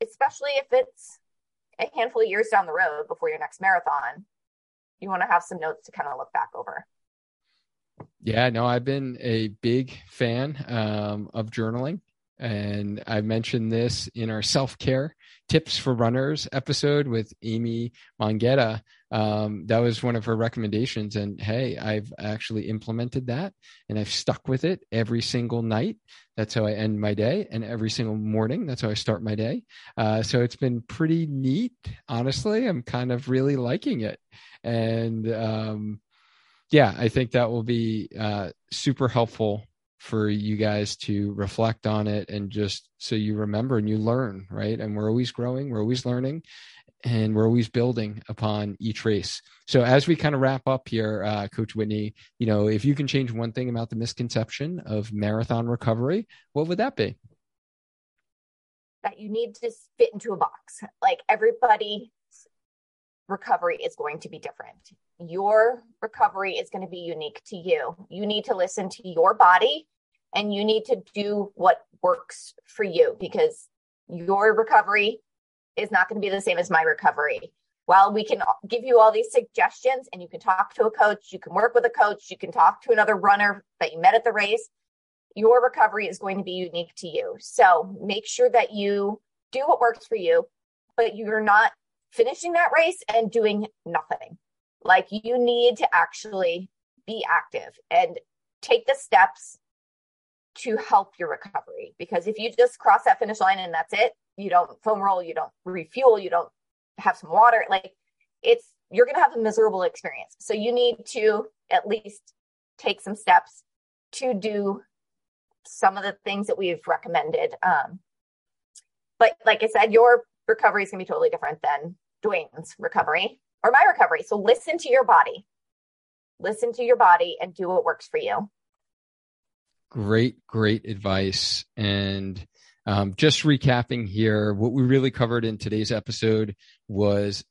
Speaker 1: especially if it's a handful of years down the road before your next marathon, you want to have some notes to kind of look back over.
Speaker 2: Yeah, no, I've been a big fan um, of journaling. And I mentioned this in our self care tips for runners episode with Amy Mongetta. Um, that was one of her recommendations. And hey, I've actually implemented that and I've stuck with it every single night. That's how I end my day. And every single morning, that's how I start my day. Uh, so it's been pretty neat. Honestly, I'm kind of really liking it. And um, yeah, I think that will be uh, super helpful for you guys to reflect on it and just so you remember and you learn, right? And we're always growing, we're always learning, and we're always building upon each race. So as we kind of wrap up here, uh, Coach Whitney, you know, if you can change one thing about the misconception of marathon recovery, what would that be?
Speaker 1: That you need to fit into a box. Like everybody recovery is going to be different. Your recovery is going to be unique to you. You need to listen to your body and you need to do what works for you because your recovery is not going to be the same as my recovery. While we can give you all these suggestions and you can talk to a coach, you can work with a coach, you can talk to another runner that you met at the race, your recovery is going to be unique to you. So make sure that you do what works for you, but you're not finishing that race and doing nothing. Like you need to actually be active and take the steps to help your recovery. Because if you just cross that finish line and that's it, you don't foam roll, you don't refuel, you don't have some water, like it's, you're going to have a miserable experience. So you need to at least take some steps to do some of the things that we've recommended. Um, but like I said, your recovery is going to be totally different than Duane's recovery or my recovery. So listen to your body. Listen to your body and do what works for you.
Speaker 2: Great, great advice. And um, just recapping here, what we really covered in today's episode was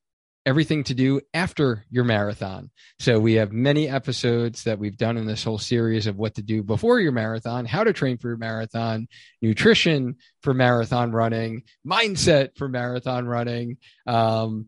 Speaker 2: everything to do after your marathon. So we have many episodes that we've done in this whole series of what to do before your marathon, how to train for your marathon, nutrition for marathon running, mindset for marathon running. Um,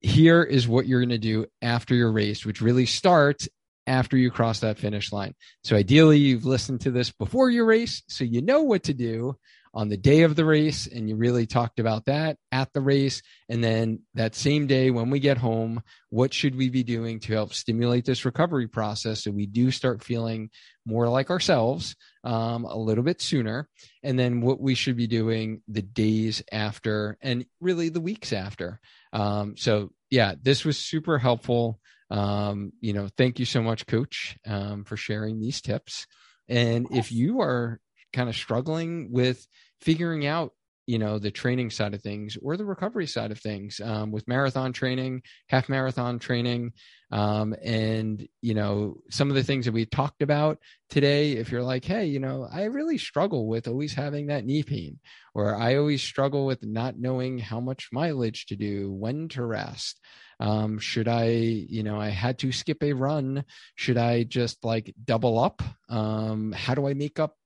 Speaker 2: here is what you're going to do after your race, which really starts after you cross that finish line. So ideally, you've listened to this before your race, so you know what to do on the day of the race and you really talked about that at the race. And then that same day when we get home what should we be doing to help stimulate this recovery process so we do start feeling more like ourselves um, a little bit sooner? And then what we should be doing the days after and really the weeks after. Um, so yeah this was super helpful. Um, you know thank you so much coach um, for sharing these tips. And if you are kind of struggling with figuring out you know the training side of things or the recovery side of things um, with marathon training half marathon training um, and you know some of the things that we talked about today if you're like hey you know i really struggle with always having that knee pain or i always struggle with not knowing how much mileage to do when to rest um, should i you know i had to skip a run. Should i just like double up? Um, how do i make up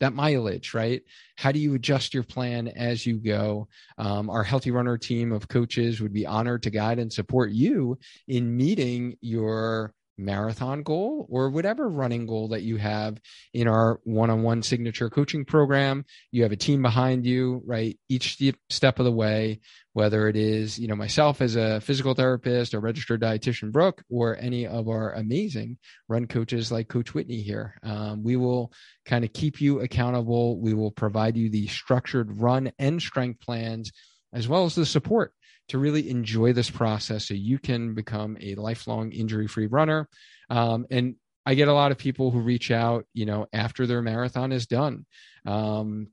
Speaker 2: that mileage, right? How do you adjust your plan as you go? Um, our Healthy Runner team of coaches would be honored to guide and support you in meeting your marathon goal or whatever running goal that you have in our one-on-one signature coaching program. You have a team behind you right? Each step of the way whether it is you know myself as a physical therapist or registered dietitian brooke or any of our amazing run coaches like coach whitney here. Um, we will kind of keep you accountable. We will provide you the structured run and strength plans as well as the support to really enjoy this process so you can become a lifelong injury free runner. Um, and I get a lot of people who reach out, you know, after their marathon is done. Um,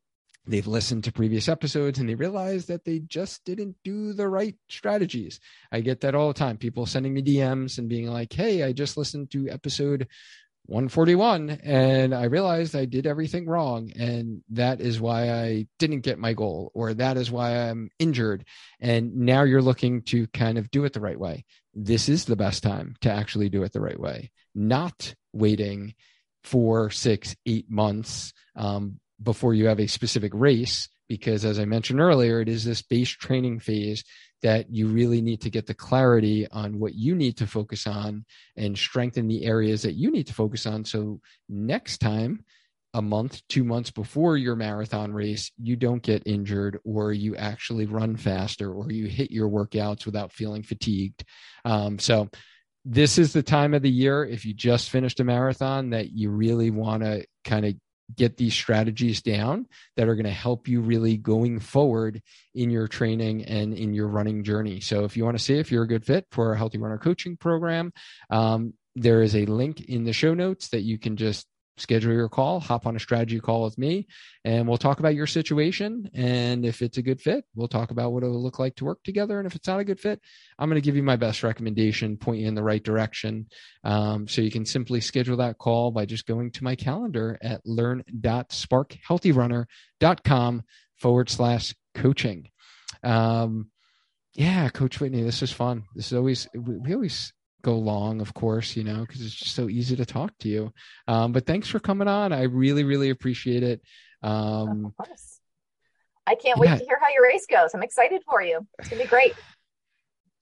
Speaker 2: they've listened to previous episodes and they realize that they just didn't do the right strategies. I get that all the time. People sending me DMs and being like, Hey, I just listened to episode 141 and I realized I did everything wrong. And that is why I didn't get my goal, or that is why I'm injured. And now you're looking to kind of do it the right way. This is the best time to actually do it the right way, not waiting four, six, eight months um, before you have a specific race. Because as I mentioned earlier, it is this base training phase that you really need to get the clarity on what you need to focus on and strengthen the areas that you need to focus on. So next time, a month, two months before your marathon race, you don't get injured or you actually run faster or you hit your workouts without feeling fatigued. Um, so, this is the time of the year, if you just finished a marathon, that you really want to kind of get these strategies down that are going to help you really going forward in your training and in your running journey. So if you want to see if you're a good fit for a healthy runner coaching program, um, there is a link in the show notes that you can just schedule your call, hop on a strategy call with me, and we'll talk about your situation. And if it's a good fit, we'll talk about what it'll look like to work together. And if it's not a good fit, I'm going to give you my best recommendation, point you in the right direction. Um, so you can simply schedule that call by just going to my calendar at learn.sparkhealthyrunner.com forward slash coaching. Um,
Speaker 5: Yeah, Coach Whitney, this is fun. This is always we always go long, of course, you know, because it's just so easy to talk to you. Um, but thanks for coming on. I really, really appreciate it. Um,
Speaker 1: of course. I can't yeah. wait to hear how your race goes. I'm excited for you. It's gonna be great.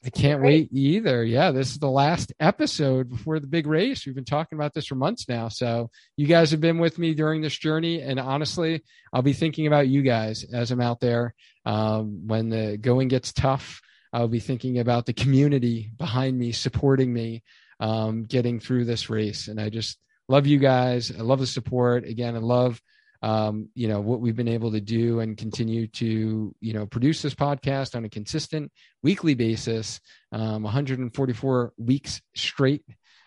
Speaker 5: I can't wait either. Yeah, this is the last episode before the big race. We've been talking about this for months now. So you guys have been with me during this journey, and honestly, I'll be thinking about you guys as I'm out there. Um, when the going gets tough, I'll be thinking about the community behind me, supporting me, um, getting through this race. And I just love you guys. I love the support. Again, I love um, you know what we've been able to do and continue to you know produce this podcast on a consistent weekly basis um, 144 weeks straight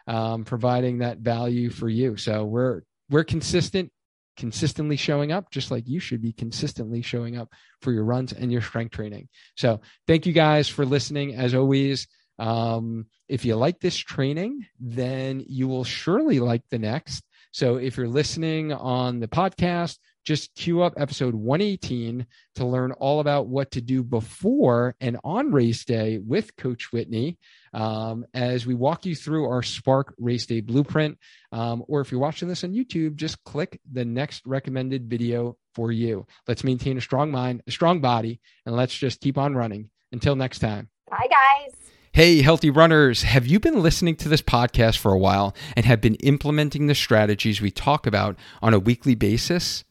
Speaker 5: um, providing that value for you so we're we're consistent consistently showing up just like you should be consistently showing up for your runs and your strength training. So thank you guys for listening. As always um, if you like this training then you will surely like the next. So if you're listening on the podcast, just queue up episode 118 to learn all about what to do before and on race day with Coach Whitney um, as we walk you through our Spark Race Day blueprint. Um, or if you're watching this on YouTube, just click the next recommended video for you. Let's maintain a strong mind, a strong body, and let's just keep on running. Until next time.
Speaker 1: Bye, guys.
Speaker 2: Hey, healthy runners, have you been listening to this podcast for a while and have been implementing the strategies we talk about on a weekly basis?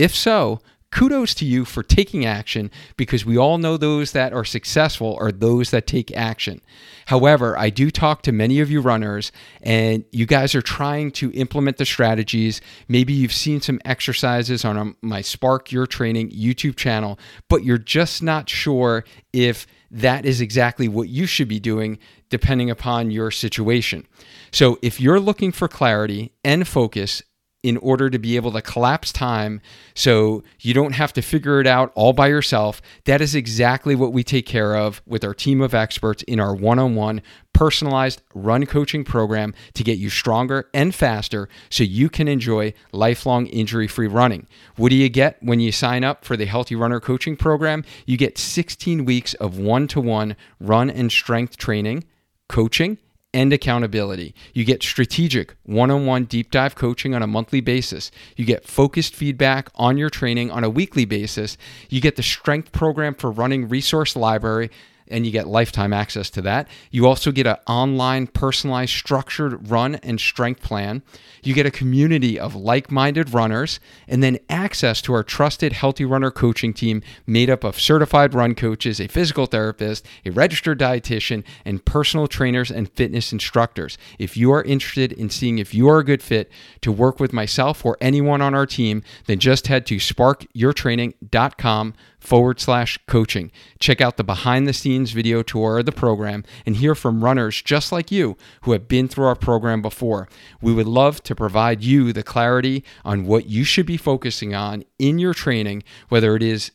Speaker 2: If so, kudos to you for taking action because we all know those that are successful are those that take action. However, I do talk to many of you runners and you guys are trying to implement the strategies. Maybe you've seen some exercises on um, my Spark Your Training YouTube channel, but you're just not sure if that is exactly what you should be doing depending upon your situation. So, if you're looking for clarity and focus in order to be able to collapse time so you don't have to figure it out all by yourself. That is exactly what we take care of with our team of experts in our one on one personalized run coaching program to get you stronger and faster so you can enjoy lifelong injury free running. What do you get when you sign up for the Healthy Runner Coaching Program? You get 16 weeks of one to one run and strength training, coaching and accountability. You get strategic one on one deep dive coaching on a monthly basis. You get focused feedback on your training on a weekly basis. You get the strength program for running resource library and you get lifetime access to that. You also get an online, personalized, structured run and strength plan. You get a community of like minded runners, and then access to our trusted Healthy Runner coaching team made up of certified run coaches, a physical therapist, a registered dietitian, and personal trainers and fitness instructors. If you are interested in seeing if you are a good fit to work with myself or anyone on our team, then just head to sparkyourtraining.com forward slash coaching. Check out the behind the scenes video tour of the program and hear from runners just like you who have been through our program before. We would love to provide you the clarity on what you should be focusing on in your training, whether it is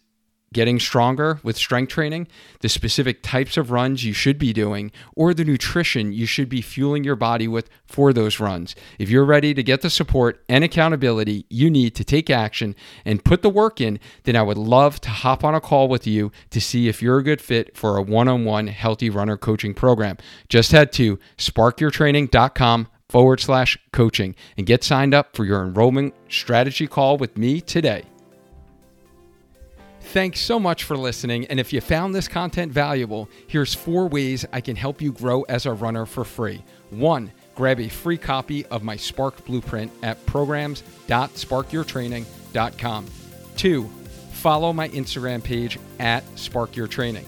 Speaker 2: getting stronger with strength training, the specific types of runs you should be doing, or the nutrition you should be fueling your body with for those runs. If you're ready to get the support and accountability you need to take action and put the work in, then I would love to hop on a call with you to see if you're a good fit for a one on one healthy runner coaching program. Just head to sparkyourtraining.com forward slash coaching and get signed up for your enrollment strategy call with me today. Thanks so much for listening. And if you found this content valuable, here's four ways I can help you grow as a runner for free. One, grab a free copy of my Spark Blueprint at programs.sparkyourtraining.com. Two, follow my Instagram page at Spark Your Training.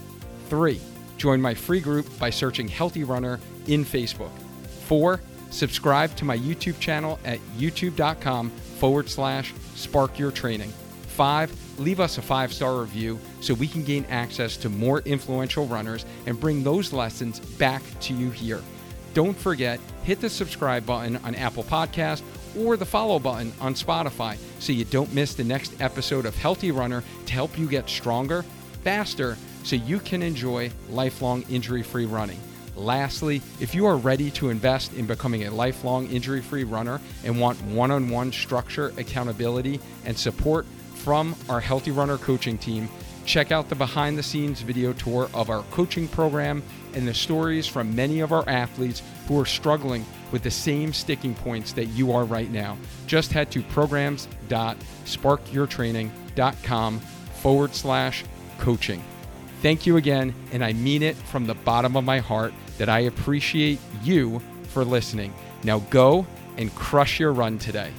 Speaker 2: Three, join my free group by searching Healthy Runner in Facebook. Four, subscribe to my YouTube channel at youtube.com forward slash spark your training. Five, leave us a five star review so we can gain access to more influential runners and bring those lessons back to you here. Don't forget, hit the subscribe button on Apple Podcast or the follow button on Spotify so you don't miss the next episode of Healthy Runner to help you get stronger, faster, so you can enjoy lifelong injury free running. Lastly, if you are ready to invest in becoming a lifelong injury free runner and want one on one structure, accountability, and support from our Healthy Runner coaching team, Check out the behind the scenes video tour of our coaching program and the stories from many of our athletes who are struggling with the same sticking points that you are right now. Just head to programs.sparkyourtraining.com forward slash coaching. Thank you again, and I mean it from the bottom of my heart that I appreciate you for listening. Now go and crush your run today.